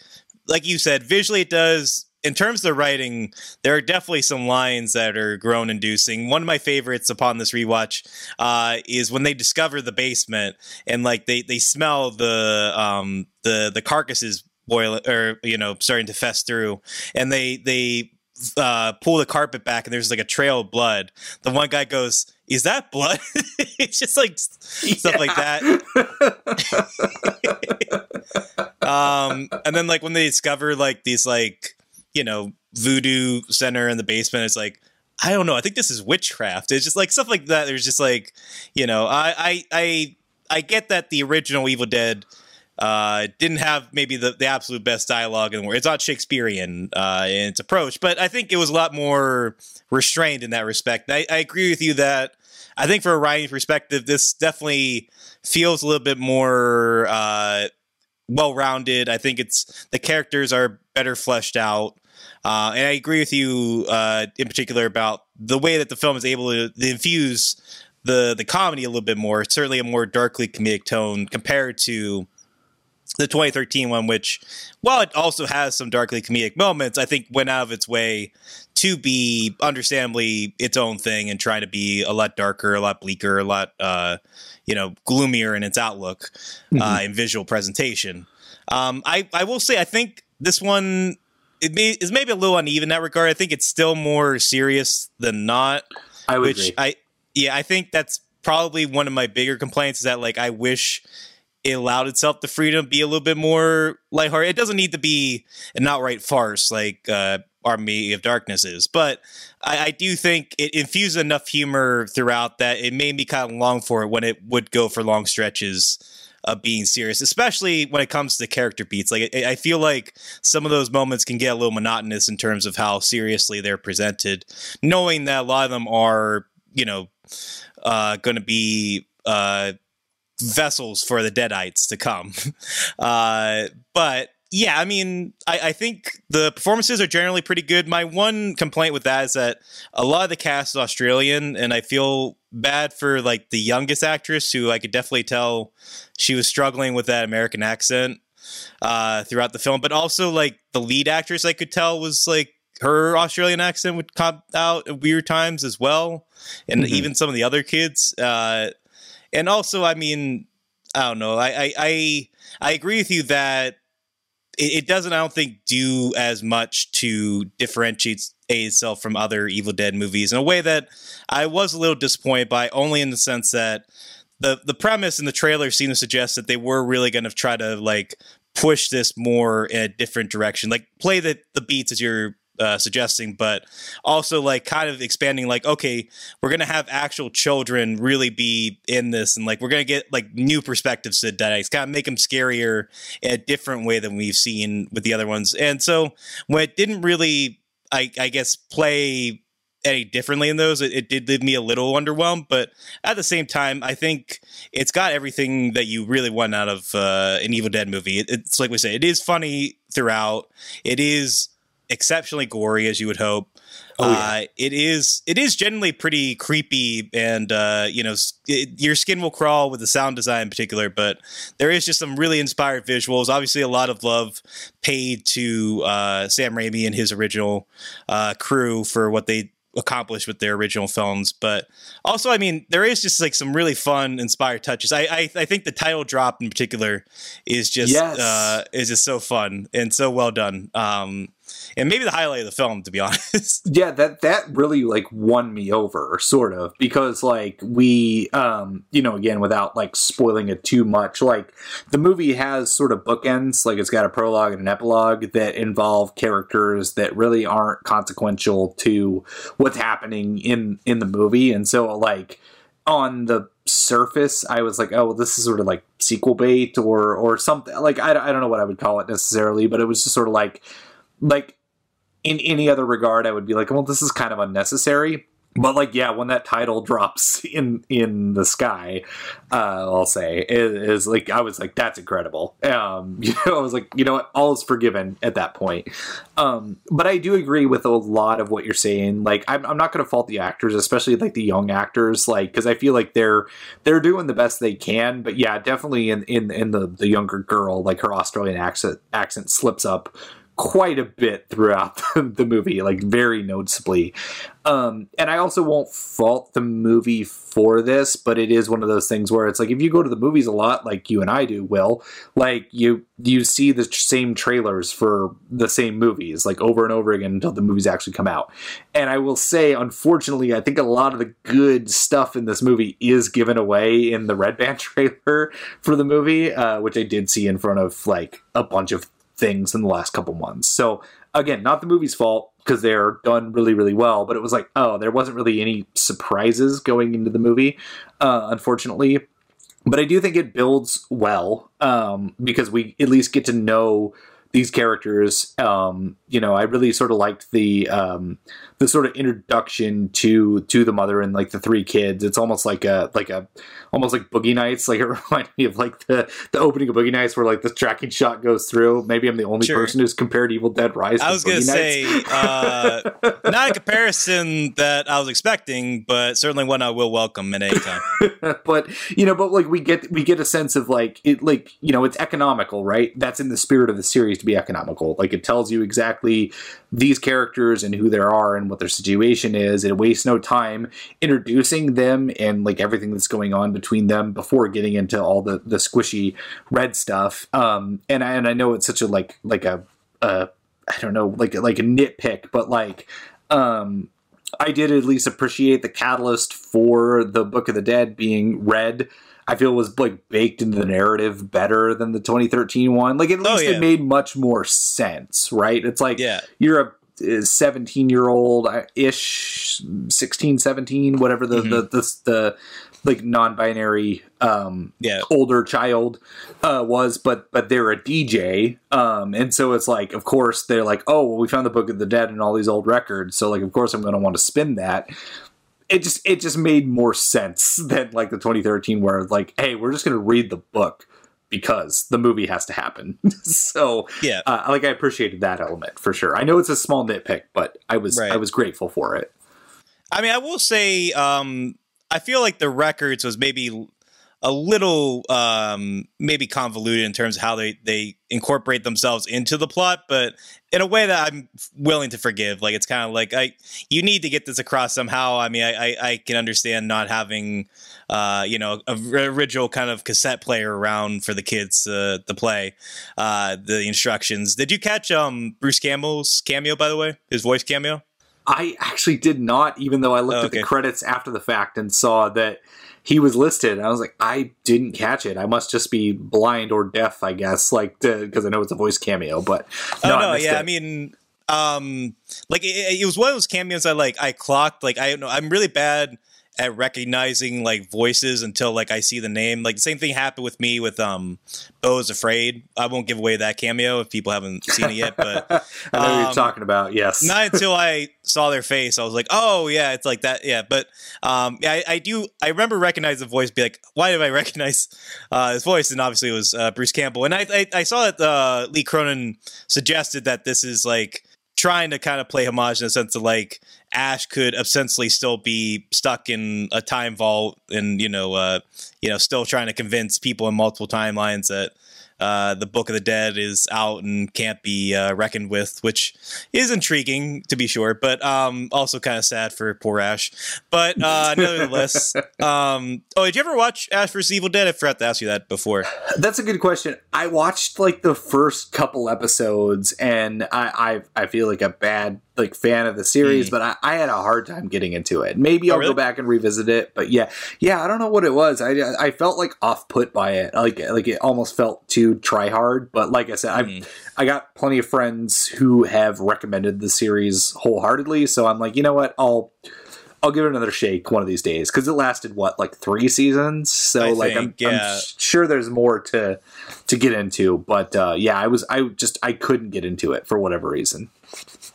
like you said, visually it does. In terms of the writing, there are definitely some lines that are groan inducing. One of my favorites upon this rewatch uh, is when they discover the basement and like they they smell the um the the carcasses boiling or you know starting to fest through and they they uh, pull the carpet back and there's like a trail of blood. The one guy goes, "Is that blood?" it's just like stuff like that. um, and then like when they discover like these like you know voodoo center in the basement, it's like I don't know. I think this is witchcraft. It's just like stuff like that. There's just like you know I I I I get that the original Evil Dead uh, didn't have maybe the, the absolute best dialogue in the world. It's not Shakespearean uh, in its approach, but I think it was a lot more restrained in that respect. I, I agree with you that I think for a writing perspective, this definitely feels a little bit more uh, well rounded. I think it's the characters are better fleshed out. Uh, and I agree with you uh, in particular about the way that the film is able to, to infuse the the comedy a little bit more. It's certainly a more darkly comedic tone compared to the 2013 one, which, while it also has some darkly comedic moments, I think went out of its way to be understandably its own thing and try to be a lot darker, a lot bleaker, a lot, uh, you know, gloomier in its outlook mm-hmm. uh, in visual presentation. Um, I, I will say, I think this one it may, is maybe a little uneven in that regard. I think it's still more serious than not. I would which agree. I, yeah, I think that's probably one of my bigger complaints is that like I wish it allowed itself the freedom to be a little bit more lighthearted. It doesn't need to be an outright farce like uh, Army of Darkness is, but I, I, do think it infused enough humor throughout that it made me kind of long for it when it would go for long stretches of being serious, especially when it comes to character beats. Like I, I feel like some of those moments can get a little monotonous in terms of how seriously they're presented, knowing that a lot of them are, you know, uh, going to be. Uh, vessels for the Deadites to come. Uh, but yeah, I mean, I, I, think the performances are generally pretty good. My one complaint with that is that a lot of the cast is Australian, and I feel bad for like the youngest actress who I could definitely tell she was struggling with that American accent uh, throughout the film. But also, like the lead actress, I could tell was like her Australian accent would come out at weird times as well, and mm-hmm. even some of the other kids. Uh, and also, I mean, I don't know. I I I, I agree with you that it, it, doesn't. I don't think do as much to differentiate itself from other Evil Dead movies in a way that I was a little disappointed by. Only in the sense that the the premise in the trailer seemed to suggest that they were really going to try to like push this more in a different direction, like play the the beats as you're uh, suggesting, but also like kind of expanding. Like, okay, we're gonna have actual children really be in this, and like we're gonna get like new perspectives to Deadites, kind of make them scarier in a different way than we've seen with the other ones. And so when it didn't really, I, I guess, play any differently in those, it, it, did leave me a little underwhelmed. But at the same time, I think it's got everything that you really want out of uh, an Evil Dead movie. It, it's like we say, it is funny throughout. It is exceptionally gory as you would hope. Oh, yeah. uh, it is it is generally pretty creepy, and uh, you know it, your skin will crawl with the sound design in particular. But there is just some really inspired visuals. Obviously, a lot of love paid to uh, Sam Raimi and his original uh, crew for what they accomplished with their original films. But also, I mean, there is just like some really fun, inspired touches. I I, I think the title drop in particular is just Yes. uh, is just so fun and so well done. Um, and maybe the highlight of the film, to be honest. yeah that that really like won me over sort of because like we um you know again without like spoiling it too much like the movie has sort of bookends like it's got a prologue and an epilogue that involve characters that really aren't consequential to what's happening in in the movie and so like on the surface i was like oh well, this is sort of like sequel bait or or something like I, I don't know what i would call it necessarily but it was just sort of like like in any other regard, I would be like, well, this is kind of unnecessary. But like, yeah, when that title drops in in the sky, uh, I'll say is, is like I was like, that's incredible. Um, you know, I was like, you know what, all is forgiven at that point. Um, but I do agree with a lot of what you're saying. Like, I'm, I'm not going to fault the actors, especially like the young actors, like because I feel like they're they're doing the best they can. But yeah, definitely in in in the the younger girl, like her Australian accent accent slips up quite a bit throughout the, movie, like very noticeably. Um, and I also won't fault the movie for this, but it is one of those things where it's like if you go to the movies a lot, like you and I do, Will, like you you see the same trailers for the same movies, like over and over again until the movies actually come out. And I will say, unfortunately, I think a lot of the good stuff in this movie is given away in the Red Band trailer for the movie, uh, which I did see in front of like a bunch of things in the last couple months. So again, not the movie's fault because they're done really, really well. But it was like, oh, there wasn't really any surprises going into the movie, uh, unfortunately. But I do think it builds well um, because we at least get to know these characters. Um, you know, I really sort of liked the um, the sort of introduction to to the mother and like the three kids. It's almost like a like a almost like Boogie Nights. Like it reminded me of like the the opening of Boogie Nights where like the tracking shot goes through. Maybe I'm the only Sure. person who's compared Evil Dead Rise. I to was gonna Boogie say uh, not a comparison that I was expecting, but certainly one I will welcome at any time. but you know, but like we get we get a sense of like it like you know it's economical, right? That's in the spirit of the series to be economical. Like it tells you exactly these characters and who they are and what their situation is. It wastes no time introducing them and like everything that's going on between them before getting into all the the squishy red stuff. Um, and I, and I know it's such a like like a I don't know like like a nitpick, but like um I did at least appreciate the catalyst for the Book of the Dead being read. I feel was like baked into the narrative better than the 2013 one. Like at Oh, least yeah. it made much more sense, right? It's like Yeah. you're a 17 year old ish 16 17 whatever the, Mhm. the the the like non-binary um Yeah. older child uh, was, but but they're a DJ, um, and so it's like, of course, they're like, oh, well, we found the Book of the Dead and all these old records, so like, of course, I'm going to want to spin that. It just it just made more sense than like the 2013, where like, hey, we're just going to read the book because the movie has to happen. so Yeah. uh, like I appreciated that element for sure. I know it's a small nitpick, but I was Right. I was grateful for it. I mean, I will say, um, I feel like the records was maybe a little um, maybe convoluted in terms of how they they incorporate themselves into the plot, but in a way that I'm willing to forgive. Like it's kind of like I you need to get this across somehow. I mean, I I, I can understand not having uh, you know a r- original kind of cassette player around for the kids uh, to play uh, the instructions. Did you catch um, Bruce Campbell's cameo by the way? His voice cameo. I actually did not, even though I looked Oh, at the credits after the fact and saw that he was listed. I was like, I didn't catch it. I must just be blind or deaf, I guess, like because I know it's a voice cameo. But Oh no, no, I yeah. it. I mean, um, like it, it was one of those cameos I like. I clocked like I don't know. I'm really bad at recognizing like voices until like I see the name. Like the same thing happened with me with um, Beau's Afraid. I won't give away that cameo if people haven't seen it yet, but I know um, you're talking about. Yes, not until I saw their face, I was like, "Oh yeah, it's like that." Yeah, but um, yeah, I, I do. I remember recognize the voice. Be like, "Why did I recognize uh, his voice?" And obviously, it was uh, Bruce Campbell. And I, I, I saw that uh, Lee Cronin suggested that this is like trying to kind of play homage in the sense of like Ash could ostensibly still be stuck in a time vault, and you know, uh, you know, still trying to convince people in multiple timelines that uh, the Book of the Dead is out and can't be uh, reckoned with, which is intriguing to be sure, but um, also kind of sad for poor Ash. But uh, nevertheless, um, oh, did you ever watch Ash vs Evil Dead? I forgot to ask you that before. That's a good question. I watched like the first couple episodes, and I I, I feel like a bad like fan of the series, mm. but I, I, had a hard time getting into it. Maybe oh, I'll really? go back and revisit it, but yeah, yeah, I don't know what it was. I I felt like off put by it. Like like it almost felt too try hard. But like I said, mm. I I got plenty of friends who have recommended the series wholeheartedly, so I'm like, you know what, I'll. I'll give it another shake one of these days because it lasted what like three seasons. So I like think, I'm, yeah. I'm, sure there's more to to get into, but uh, yeah, I was I just I couldn't get into it for whatever reason.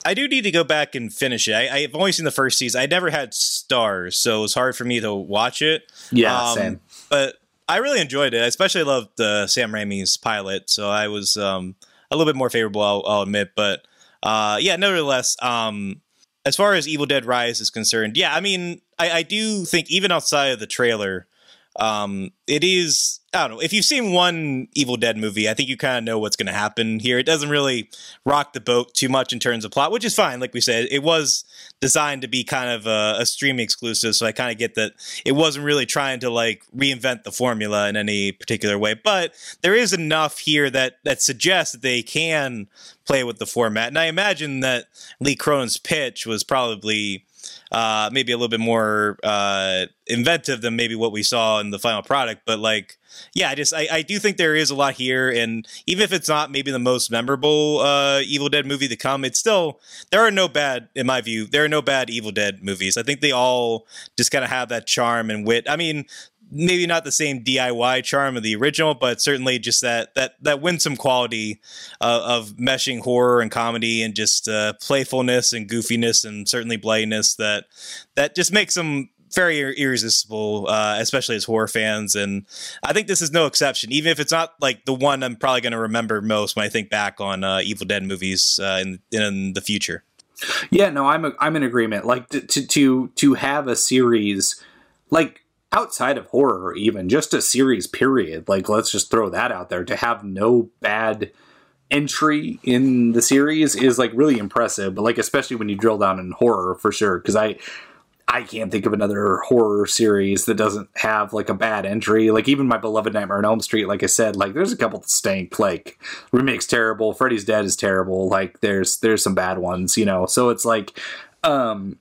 I do need to go back and finish it. I, have only seen the first season. I never had Starz, so it was hard for me to watch it. Yeah, um, same. But I really enjoyed it. I especially loved uh, Sam Raimi's pilot, so I was um, a little bit more favorable. I'll, I'll admit, but uh, yeah, nevertheless, um, as far as Evil Dead Rise is concerned, yeah, I mean, I, I do think even outside of the trailer, um, it is I don't know. If you've seen one Evil Dead movie, I think you kind of know what's going to happen here. It doesn't really rock the boat too much in terms of plot, which is fine. Like we said, it was designed to be kind of a, a streaming exclusive, so I kind of get that it wasn't really trying to like reinvent the formula in any particular way. But there is enough here that that suggests that they can play with the format, and I imagine that Lee Cronin's pitch was probably uh, maybe a little bit more uh, inventive than maybe what we saw in the final product. But like, yeah, I just I, I do think there is a lot here, and even if it's not maybe the most memorable uh, Evil Dead movie to come, it's still there are no bad in my view. There are no bad Evil Dead movies. I think they all just kind of have that charm and wit. I mean, maybe not the same DIY charm of the original, but certainly just that that that winsome quality uh, of meshing horror and comedy and just uh, playfulness and goofiness and certainly bloodiness that that just makes them very irresistible, uh, especially as horror fans. And I think this is no exception, even if it's not like the one I'm probably going to remember most when I think back on uh, Evil Dead movies uh, in in the future. Yeah, no, I'm a, I'm in agreement. Like to to to have a series like outside of horror even just a series period like let's just throw that out there to have no bad entry in the series is like really impressive but like especially when you drill down in horror for sure because i i can't think of another horror series that doesn't have like a bad entry. Like even my beloved nightmare on elm street like i said like there's a couple that stink like remake's terrible freddy's dead is terrible like there's there's some bad ones you know? So it's like um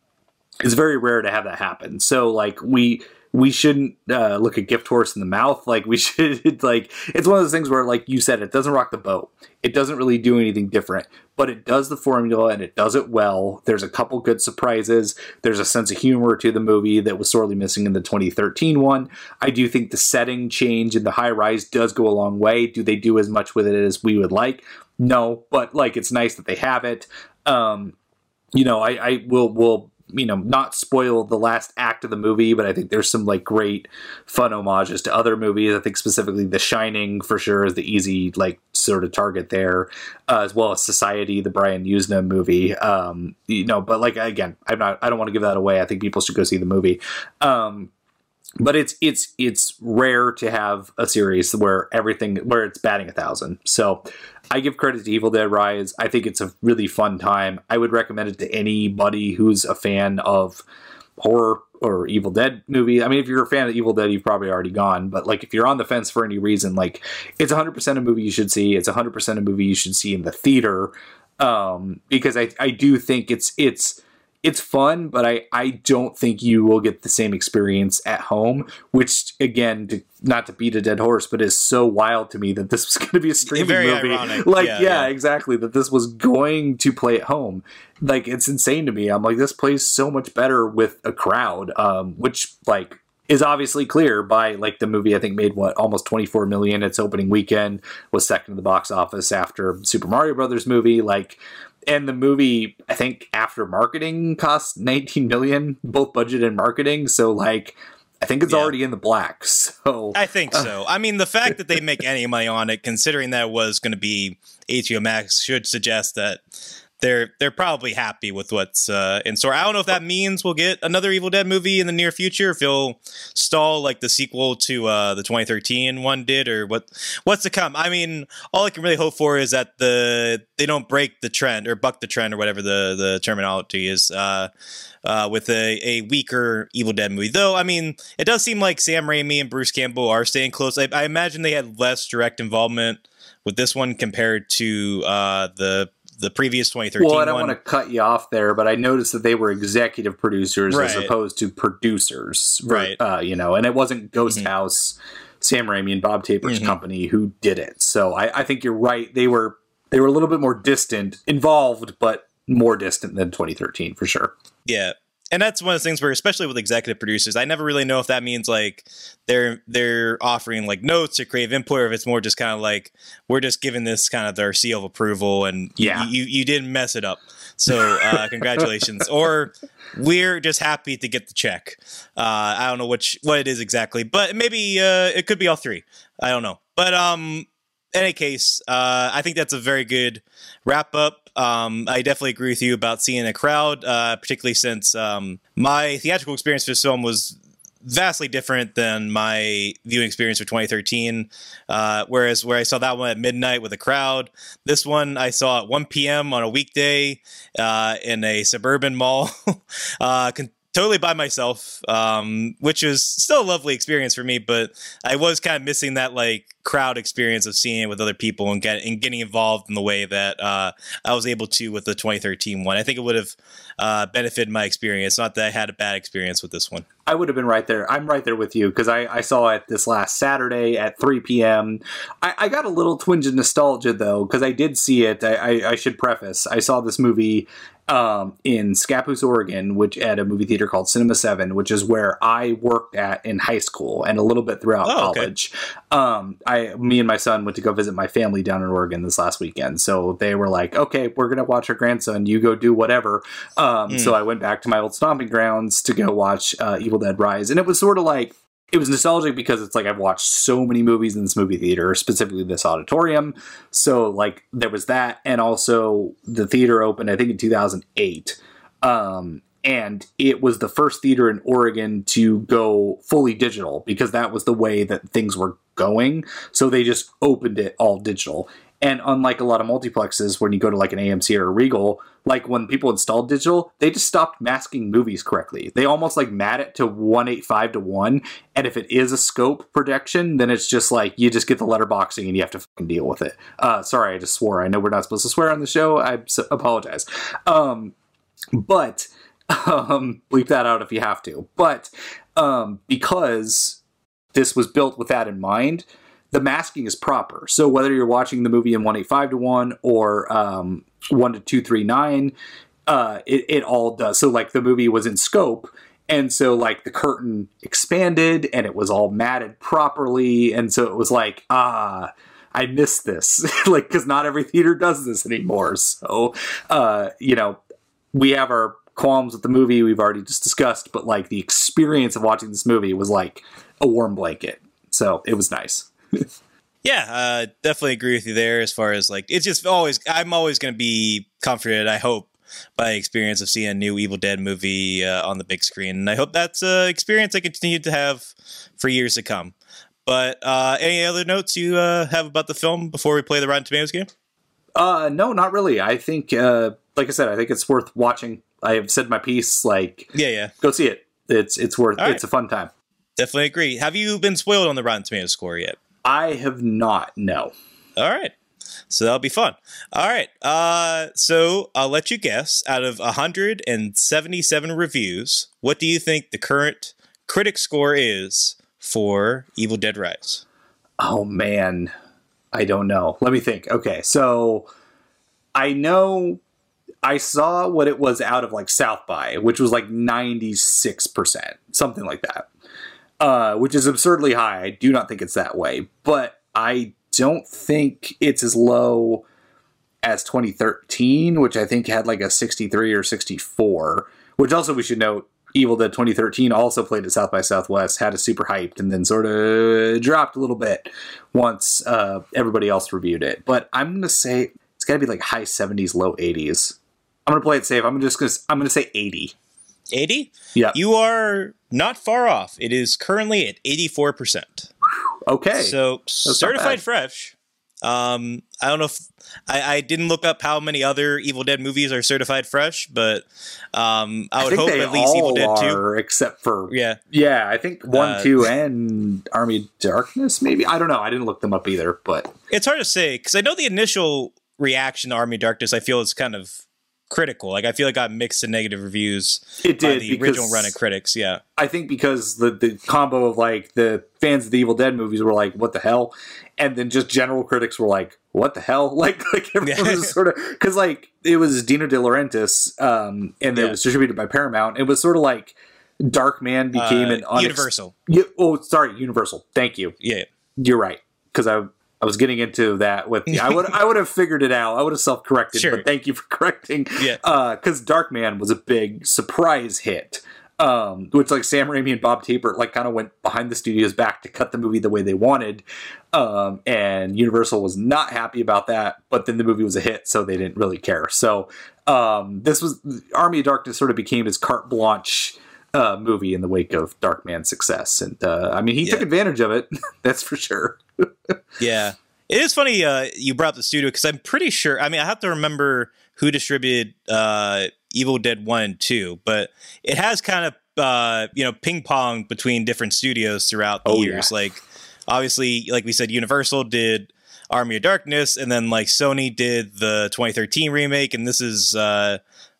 it's very rare to have that happen. So like we we shouldn't uh, look a gift horse in the mouth. Like we should like it's one of those things where like you said it doesn't rock the boat. It doesn't really do anything different, but it does the formula and it does it well. There's a couple good surprises. There's a sense of humor to the movie that was sorely missing in the 2013 one. I do think the setting change in the high rise does go a long way. Do they do as much with it as we would like? No, but like it's nice that they have it. Um, you know, I, I will will you know not spoil the last act of the movie but i think there's some like great fun homages to other movies. I think specifically the shining for sure is the easy like sort of target there uh, as well as society the brian yuzna movie. Um you know but like again i'm not i don't want to give that away. I think people should go see the movie. Um but it's it's it's rare to have a series where everything where it's batting a thousand. So I give credit to Evil Dead Rise. I think it's a really fun time. I would recommend it to anybody who's a fan of horror or Evil Dead movie. I mean, if you're a fan of Evil Dead, you've probably already gone. But like, if you're on the fence for any reason, like, it's 100% a movie you should see. It's 100% a movie you should see in the theater. Um, because I I do think it's it's it's fun, but I, I don't think you will get the same experience at home, which again, to, not to beat a dead horse, but is so wild to me that this was going to be a streaming Very movie. Ironic. Like, yeah, yeah, yeah, exactly. That this was going to play at home. Like, it's insane to me. I'm like, this plays so much better with a crowd, um, which like is obviously clear by like the movie I think made what almost 24 million its opening weekend was second in the box office after Super Mario Brothers movie like and the movie i think after marketing cost 19 million both budget and marketing. So like i think it's yeah. already in the black so. I think so. I mean the fact that they make any money on it considering that it was going to be hbo max should suggest that they're they're probably happy with what's uh, in store. I don't know if that means we'll get another Evil Dead movie in the near future. If he'll stall like the sequel to uh, the 2013 one did, or what what's to come. I mean, all I can really hope for is that the they don't break the trend or buck the trend or whatever the the terminology is. Uh, uh, with a, a weaker Evil Dead movie. Though, I mean, it does seem like Sam Raimi and Bruce Campbell are staying close. I, I imagine they had less direct involvement with this one compared to uh, the the previous 2013 well, I don't one. want to cut you off there, but I noticed that they were executive producers as opposed to producers, Right. Uh, you know, and it wasn't Ghost Mhm. House, Sam Raimi and Bob Tapert's Mhm. company who did it. So I, I think you're right. They were they were a little bit more distant, involved, but more distant than 2013 for sure. Yeah. And that's one of the things where, especially with executive producers, I never really know if that means like they're they're offering like notes or creative input, or if it's more just kind of like we're just giving this kind of their seal of approval, and you- Yeah. you you, didn't mess it up, so uh, congratulations. or we're just happy to get the check. Uh, I don't know which what it is exactly, but maybe uh, it could be all three. I don't know, but um, in any case, uh, I think that's a very good wrap up. Um, I definitely agree with you about seeing a crowd, uh, particularly since um, my theatrical experience for this film was vastly different than my viewing experience for 2013. Uh, whereas where I saw that one at midnight with a crowd, this one I saw at 1 p.m. on a weekday uh, in a suburban mall. uh, Totally by myself, um, which was still a lovely experience for me, but I was kind of missing that like crowd experience of seeing it with other people and, get, and getting involved in the way that uh, I was able to with the 2013 one. I think it would have uh, benefited my experience. Not that I had a bad experience with this one. I would have been right there. I'm right there with you because I, I saw it this last Saturday at 3 p.m. I, I got a little twinge of nostalgia though because I did see it. I, I should preface I saw this movie um, in Scappoose, Oregon, which at a movie theater called Cinema Seven, which is where I worked at in high school and a little bit throughout Oh, okay. college. Um, I, me and my son went to go visit my family down in Oregon this last weekend, so they were like, "Okay, we're gonna watch our grandson. You go do whatever." Um, Mm. So I went back to my old stomping grounds to go watch uh, Evil Dead Rise, and it was sort of like it was nostalgic because it's like I've watched so many movies in this movie theater, specifically this auditorium. So like there was that, and also the theater opened I think in 2008, um, and it was the first theater in Oregon to go fully digital because that was the way that things were going. So they just opened it all digital. And unlike a lot of multiplexes, when you go to like an AMC or a Regal, like when people installed digital, they just stopped masking movies correctly. They almost like mat it to 185 to 1. And if it is a scope projection, then it's just like you just get the letterboxing and you have to fucking deal with it. Uh, sorry, I just swore. I know we're not supposed to swear on the show. I apologize. Um, but um, bleep that out if you have to. But um, because this was built with that in mind, the masking is proper. So whether you're watching the movie in 185 to 1 or um, 1 to 239, uh, it, it all does. So like the movie was in scope. And so like the curtain expanded and it was all matted properly. And so it was like, ah, I missed this. like, cause not every theater does this anymore. So, uh, you know, we have our qualms with the movie we've already just discussed, but like the experience of watching this movie was like a warm blanket. So it was nice. Yeah, uh, definitely agree with you there. As far as like, it's just always I'm always going to be comforted. I hope by the experience of seeing a new Evil Dead movie uh, on the big screen, and I hope that's an experience I continue to have for years to come. But uh, any other notes you uh, have about the film before we play the Rotten Tomatoes game? Uh, no, not really. I think, uh, like I said, I think it's worth watching. I have said my piece. Like, Yeah, yeah, go see it. It's it's worth. All right. It's a fun time. definitely agree. Have you been spoiled on the Rotten Tomatoes score yet? I have not. No. All right. So that'll be fun. All right. Uh, so I'll let you guess out of 177 reviews, what do you think the current critic score is for Evil Dead Rise? Oh man, I don't know. Let me think. Okay, so I know I saw what it was out of like South by, which was like ninety six percent, something like that. Uh, which is absurdly high. I do not think it's that way, but I don't think it's as low as 2013, which I think had like a 63 or 64. Which also we should note, Evil Dead 2013 also played at South by Southwest, had a super hyped, and then sort of dropped a little bit once uh, everybody else reviewed it. But I'm gonna say it's got to be like high 70s, low 80s. I'm gonna play it safe. I'm just gonna I'm gonna say 80. 80? Yeah. You are not far off. It is currently at 84%. Okay. So not certified fresh. Um, I don't know if I, I didn't look up how many other Evil Dead movies are certified fresh, but um, I I would think hope at least Evil Dead 2. except for Yeah. yeah. I think one, Uh, two, and Army Darkness. Maybe I don't know. I didn't look them up either, but It's hard to say because I know the initial reaction to Army Darkness I feel is kind of critical. Like I feel it got mixed and negative reviews it did the original run of critics. Yeah. I think because the the combo of like the fans of the Evil Dead movies were like, "What the hell," and then just general critics were like, "What the hell?" Like like everyone Yeah. was sort of because like it was Dino De Laurentiis, um, and it was distributed by Paramount. It was sort of like Darkman became Uh, an unex- Universal. Yeah, oh, sorry, Universal. Thank you. Yeah. You're right because I. I was getting into that with I would I would have figured it out. I would have self corrected, Sure. but thank you for correcting Yeah. because Darkman was a big surprise hit. Um, which like Sam Raimi and Bob Tapert like kind of went behind the studio's back to cut the movie the way they wanted, um, and Universal was not happy about that. But then the movie was a hit, so they didn't really care. So um, this was Army of Darkness sort of became his carte blanche uh, movie in the wake of Darkman's success, and uh, I mean he took advantage of it. that's for sure. Yeah. It is funny uh, you brought up the studio because I'm pretty sure. I mean, I have to remember who distributed uh, Evil Dead 1 and 2, but it has kind of, uh, you know, ping pong between different studios throughout the Oh, years. Like, obviously, like we said, Universal did Army of Darkness, and then, like, Sony did the 2013 remake, and this is. Uh,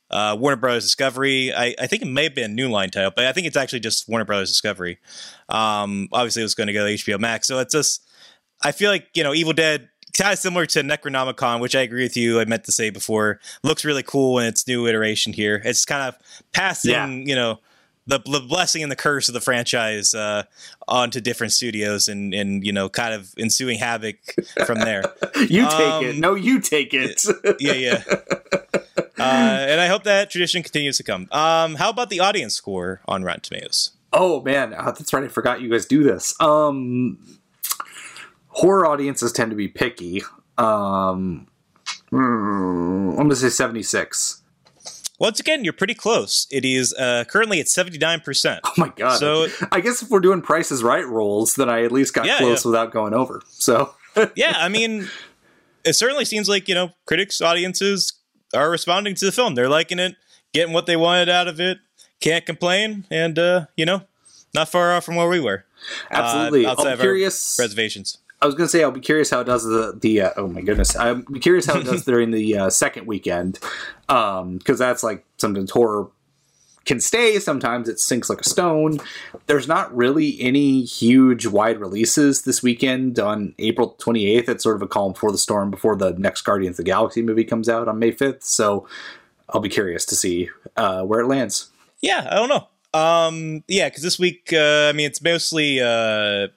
uh, Warner Brothers Discovery. I, I think it may have been a new line title, but I think it's actually just Warner Brothers Discovery. Um, obviously, it was going to go to HBO Max, so it's just I feel like you know Evil Dead kind of similar to Necronomicon, which I agree with you. I meant to say before looks really cool in its new iteration here. It's kind of passing Yeah. you know the, the blessing and the curse of the franchise uh, onto different studios and and you know kind of ensuing havoc from there. you take it. Um, No, you take it. yeah, yeah. Uh, and I hope that tradition continues to come. Um, how about the audience score on Rotten Tomatoes? Oh man, uh, that's right. I forgot you guys do this. Um, horror audiences tend to be picky. Um, hmm, I'm gonna say 76. Once again, you're pretty close. It is uh, currently at seventy nine percent. Oh my god. So- I guess if we're doing Prices Right rolls, then I at least got Yeah, close yeah. without going over. So yeah, I mean, it certainly seems like you know critics, audiences are responding to the film. They're liking it, getting what they wanted out of it. Can't complain, and uh, you know, not far off from where we were. absolutely, outside I'm curious. Reservations. I was gonna say I'll be curious how it does the the uh, oh my goodness I'm curious how it does during the uh, second weekend because that's like sometimes horror can stay sometimes it sinks like a stone. There's not really any huge wide releases this weekend on April 28th. It's sort of a calm before the storm before the next Guardians of the Galaxy movie comes out on May 5th. So I'll be curious to see uh, where it lands. Yeah, I don't know. Um, yeah, because this week, uh, I mean, it's mostly uh,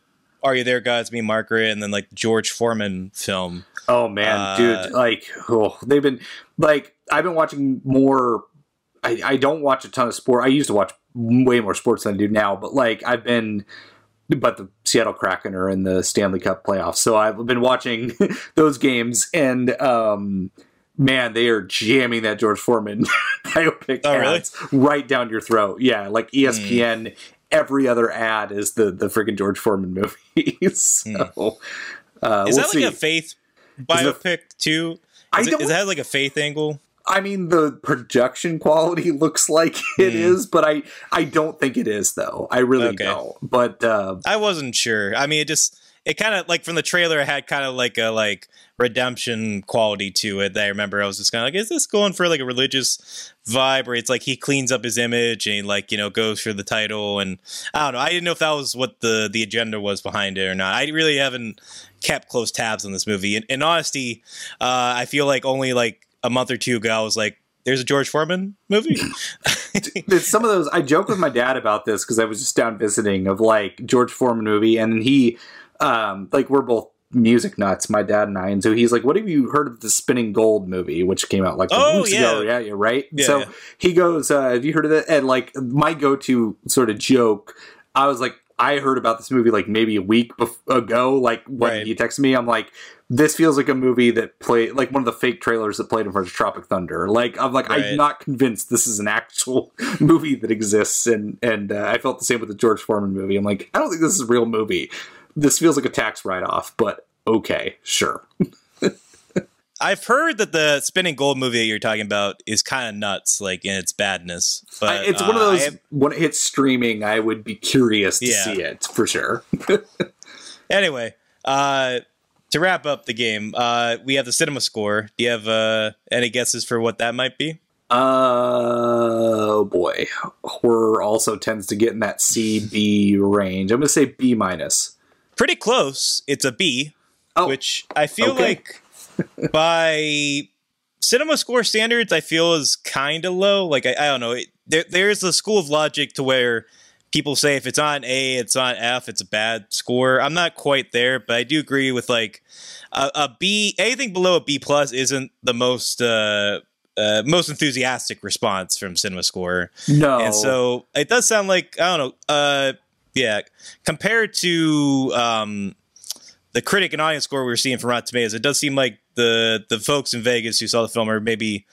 "Are You There, God's Me, Margaret," and then like George Foreman film. Oh man, Uh, dude! Like, oh, they've been like I've been watching more. I, I don't watch a ton of sport. I used to watch way more sports than I do now, but like I've been. But the Seattle Kraken are in the Stanley Cup playoffs, so I've been watching those games, and um, man, they are jamming that George Foreman biopic Oh, really? Right down your throat. Yeah, like ESPN. Every other ad is the the freaking George Foreman movie. so, uh, Hmm. Is we'll that see. like a faith biopic too? I Is it, don't it have like a faith angle? I mean, the production quality looks like it is, Hmm. but I I don't think it is though. I really Okay. don't. But uh, I wasn't sure. I mean, it just it kind of like from the trailer, it had kind of like a like redemption quality to it. That I remember, I was just kind of like, is this going for like a religious vibe, where it's like he cleans up his image and like you know goes for the title, and I don't know. I didn't know if that was what the the agenda was behind it or not. I really haven't kept close tabs on this movie. In, in honesty, uh, I feel like only like a month or two ago, I was like. There's a George Foreman movie. some of those. I joke with my dad about this because I was just down visiting of like George Foreman movie, and he, um, like we're both music nuts, my dad and I, and so he's like, "What have you heard of the Spinning Gold movie, which came out like Oh, weeks yeah. ago?" Yeah, yeah, right. Yeah, so yeah. he goes, uh, "Have you heard of it?" And like my go-to sort of joke, I was like. I heard about this movie like maybe a week bef- ago. Like when Right. he texted me, I'm like, this feels like a movie that played like one of the fake trailers that played in front of Tropic Thunder. Like I'm like Right. I'm not convinced this is an actual movie that exists, and and uh, I felt the same with the George Foreman movie. I'm like I don't think this is a real movie. This feels like a tax write off, but okay, sure. I've heard that the spinning gold movie that you're talking about is kind of nuts, like in its badness. But I, it's one of uh, those have- when it hits streaming, I would be curious to Yeah. see it for sure. anyway, uh, to wrap up the game, uh, we have the CinemaScore. Do you have uh, any guesses for what that might be? Oh boy, horror also tends to get in that C B range. I'm gonna say B minus. Pretty close. It's a B, Oh, which I feel okay. like by CinemaScore standards, I feel is kind of low. Like I, I don't know. It, there, there's a school of logic to where people say if it's on A, it's on F, it's a bad score. I'm not quite there, but I do agree with like a, a B. Anything below a B plus isn't the most uh, uh, most enthusiastic response from CinemaScore. no, And so it does sound like I don't know. Uh, yeah, compared to um, the critic and audience score we were seeing from Rotten Tomatoes, it does seem like the the folks in Vegas who saw the film are maybe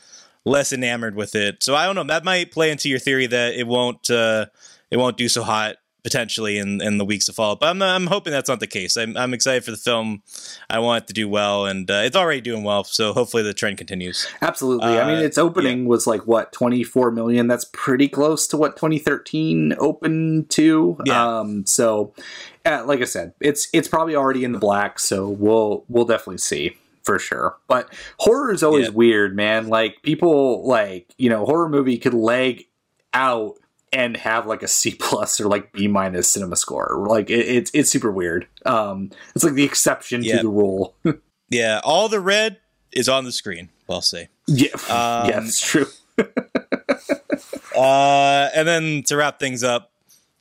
less enamored with it. So I don't know. That might play into your theory that it won't uh, it won't do so hot potentially in, in the weeks to follow. But I'm I'm hoping that's not the case. I'm I'm excited for the film. I want it to do well, and uh, it's already doing well. So hopefully the trend continues. absolutely. I mean, uh, its opening was like what 24 million. That's pretty close to what 2013 opened to. Yeah. Um, so, uh, like I said, it's it's probably already in the black. So we'll we'll definitely see. For sure, but horror is always Yeah. weird, man. Like people, like you know, horror movie could lag out and have like a C plus or like B minus CinemaScore. Like it, it's it's super weird. Um, it's like the exception Yeah. to the rule. Yeah, all the red is on the screen. I'll say. yeah, Um, yeah, it's true. Uh, and then to wrap things up,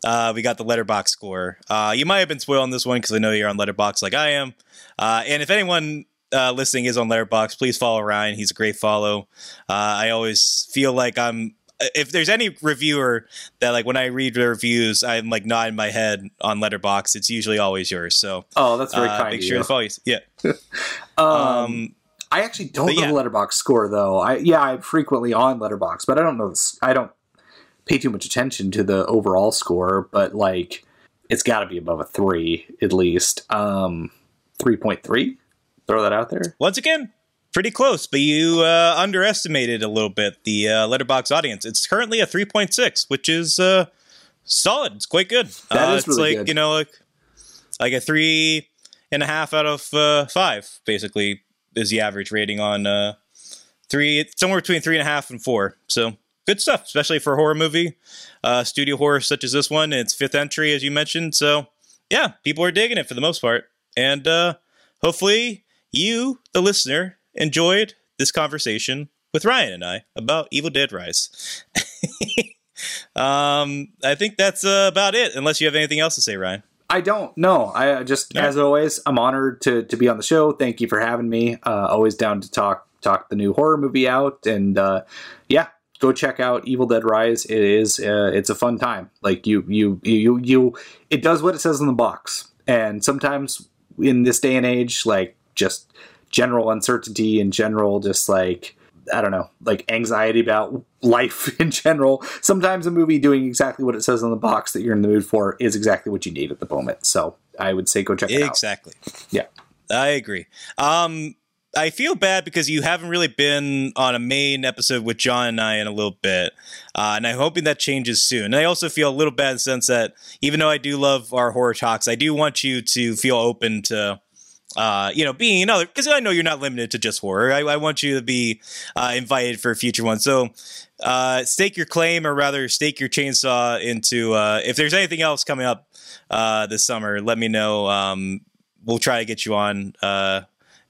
uh, we got the Letterboxd score. Uh, you might have been spoiling this one because I know you're on Letterboxd like I am. Uh, and if anyone uh, listening is on Letterboxd, please follow Ryan. He's a great follow. Uh, I always feel like I'm. If there's any reviewer that like when I read the reviews, I'm like nodding my head on Letterboxd. It's usually always yours. So Oh, that's very uh, kind make of sure you. to follow. you. Yeah. Um, Um, I actually don't but know yeah. the Letterboxd score though. I yeah, I'm frequently on Letterboxd, but I don't know this. I don't pay too much attention to the overall score, but like it's got to be above a three at least. Um, three point three. Throw that out there. once again, pretty close, but you uh, underestimated a little bit the uh, Letterboxd audience. It's currently a 3.6, which is uh, solid. It's quite good. That uh, is it's really like good. you know, like like a three and a half out of uh, five, basically, is the average rating on uh, three. Somewhere between three and a half and four. So good stuff, especially for a horror movie, uh, studio horror such as this one. It's fifth entry, as you mentioned. So yeah, people are digging it for the most part, and uh, hopefully you, the listener, enjoyed this conversation with Ryan and I about Evil Dead Rise. um, I think that's uh, about it. Unless you have anything else to say, Ryan. I don't No, I uh, just, No. as always, I'm honored to to be on the show. Thank you for having me. Uh, always down to talk talk the new horror movie out, and uh, yeah, go check out Evil Dead Rise. It is uh, it's a fun time. Like you you you you, it does what it says in the box. And sometimes in this day and age, like just general uncertainty and general just like I don't know, like anxiety about life in general. Sometimes a movie doing exactly what it says on the box that you're in the mood for is exactly what you need at the moment. So I would say go check it out. Exactly. Yeah. I agree. Um, I feel bad because you haven't really been on a main episode with Jon and I in a little bit, uh, and I'm hoping that changes soon. And I also feel a little bad in the sense that even though I do love our horror talks, I do want you to feel open to. Uh, you know, being another because I know you're not limited to just horror. I, I want you to be uh, invited for a future ones. So, uh, stake your claim, or rather, stake your chainsaw into. Uh, if there's anything else coming up uh, this summer, let me know. Um, we'll try to get you on uh,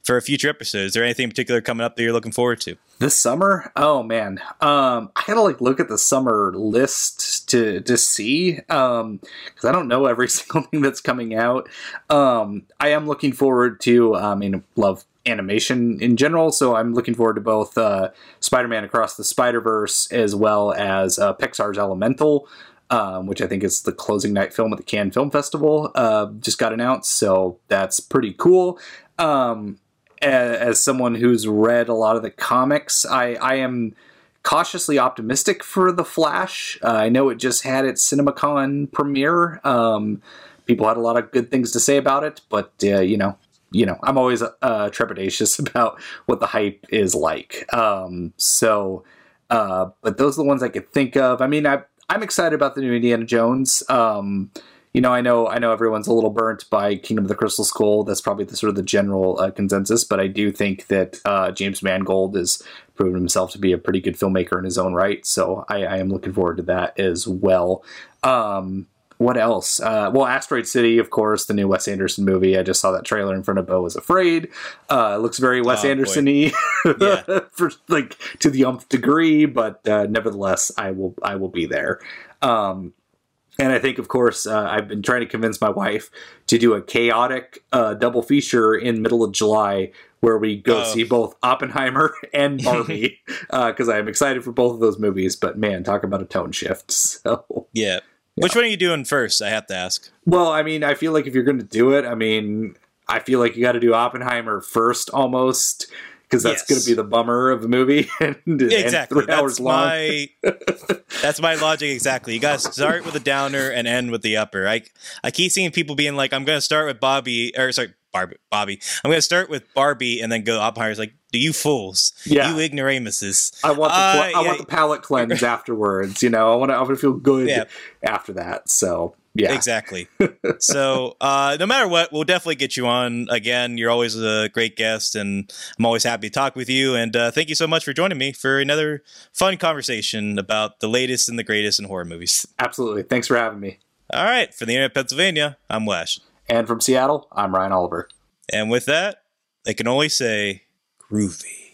for a future episode. Is there anything in particular coming up that you're looking forward to? This summer? Oh man. Um I gotta like look at the summer list to to see. Um because I don't know every single thing that's coming out. Um I am looking forward to I mean love animation in general, so I'm looking forward to both uh Spider-Man Across the Spider-Verse as well as uh, Pixar's Elemental. Um, which I think is the closing night film at the Cannes Film Festival, uh, just got announced, so that's pretty cool. Um, as, as someone who's read a lot of the comics, I, I am cautiously optimistic for the Flash. Uh, I know it just had its CinemaCon premiere. Um, people had a lot of good things to say about it, but uh, you know, you know, I'm always uh, trepidatious about what the hype is like. Um, so, uh, but those are the ones I could think of. I mean, I, I'm excited about the new Indiana Jones. Um, you know, I know, I know everyone's a little burnt by Kingdom of the Crystal Skull. That's probably the sort of the general uh, consensus. But I do think that uh, James Mangold has proven himself to be a pretty good filmmaker in his own right. So I, I am looking forward to that as well. Um, what else? Uh, well, Asteroid City, of course, the new Wes Anderson movie. I just saw that trailer in front of Beau was Afraid. Uh, looks very Wes Oh, Anderson y Yeah. for like to the umph degree, but uh, nevertheless, I will I will be there. Um, and I think, of course, uh, I've been trying to convince my wife to do a chaotic uh, double feature in middle of July where we go Oh. see both Oppenheimer and Barbie because I am excited for both of those movies. But man, talk about a tone shift. So, Yeah. Which one are you doing first? I have to ask. well, I mean, I feel like if you're going to do it, I mean, I feel like you got to do Oppenheimer first almost because that's Yes. going to be the bummer of the movie and, and Exactly. three hours That's long. my that's my logic exactly. You guys start with the downer and end with the upper. I I keep seeing people being like, I'm gonna start with Bobby or sorry, Barbie Bobby. I'm gonna start with Barbie and then go up Oppenheimer's like, do you fools? Yeah. You ignoramuses. I want the Uh, I yeah. want the palate cleanse afterwards. You know, I want to I want to feel good Yeah. after that. So yeah, Exactly. so uh, no matter what, we'll definitely get you on again. You're always a great guest, and I'm always happy to talk with you. And uh, thank you so much for joining me for another fun conversation about the latest and the greatest in horror movies. absolutely. Thanks for having me. All right, from the Internet of Pennsylvania, I'm Wes. And from Seattle, I'm Ryan Oliver. And with that, I can only say groovy.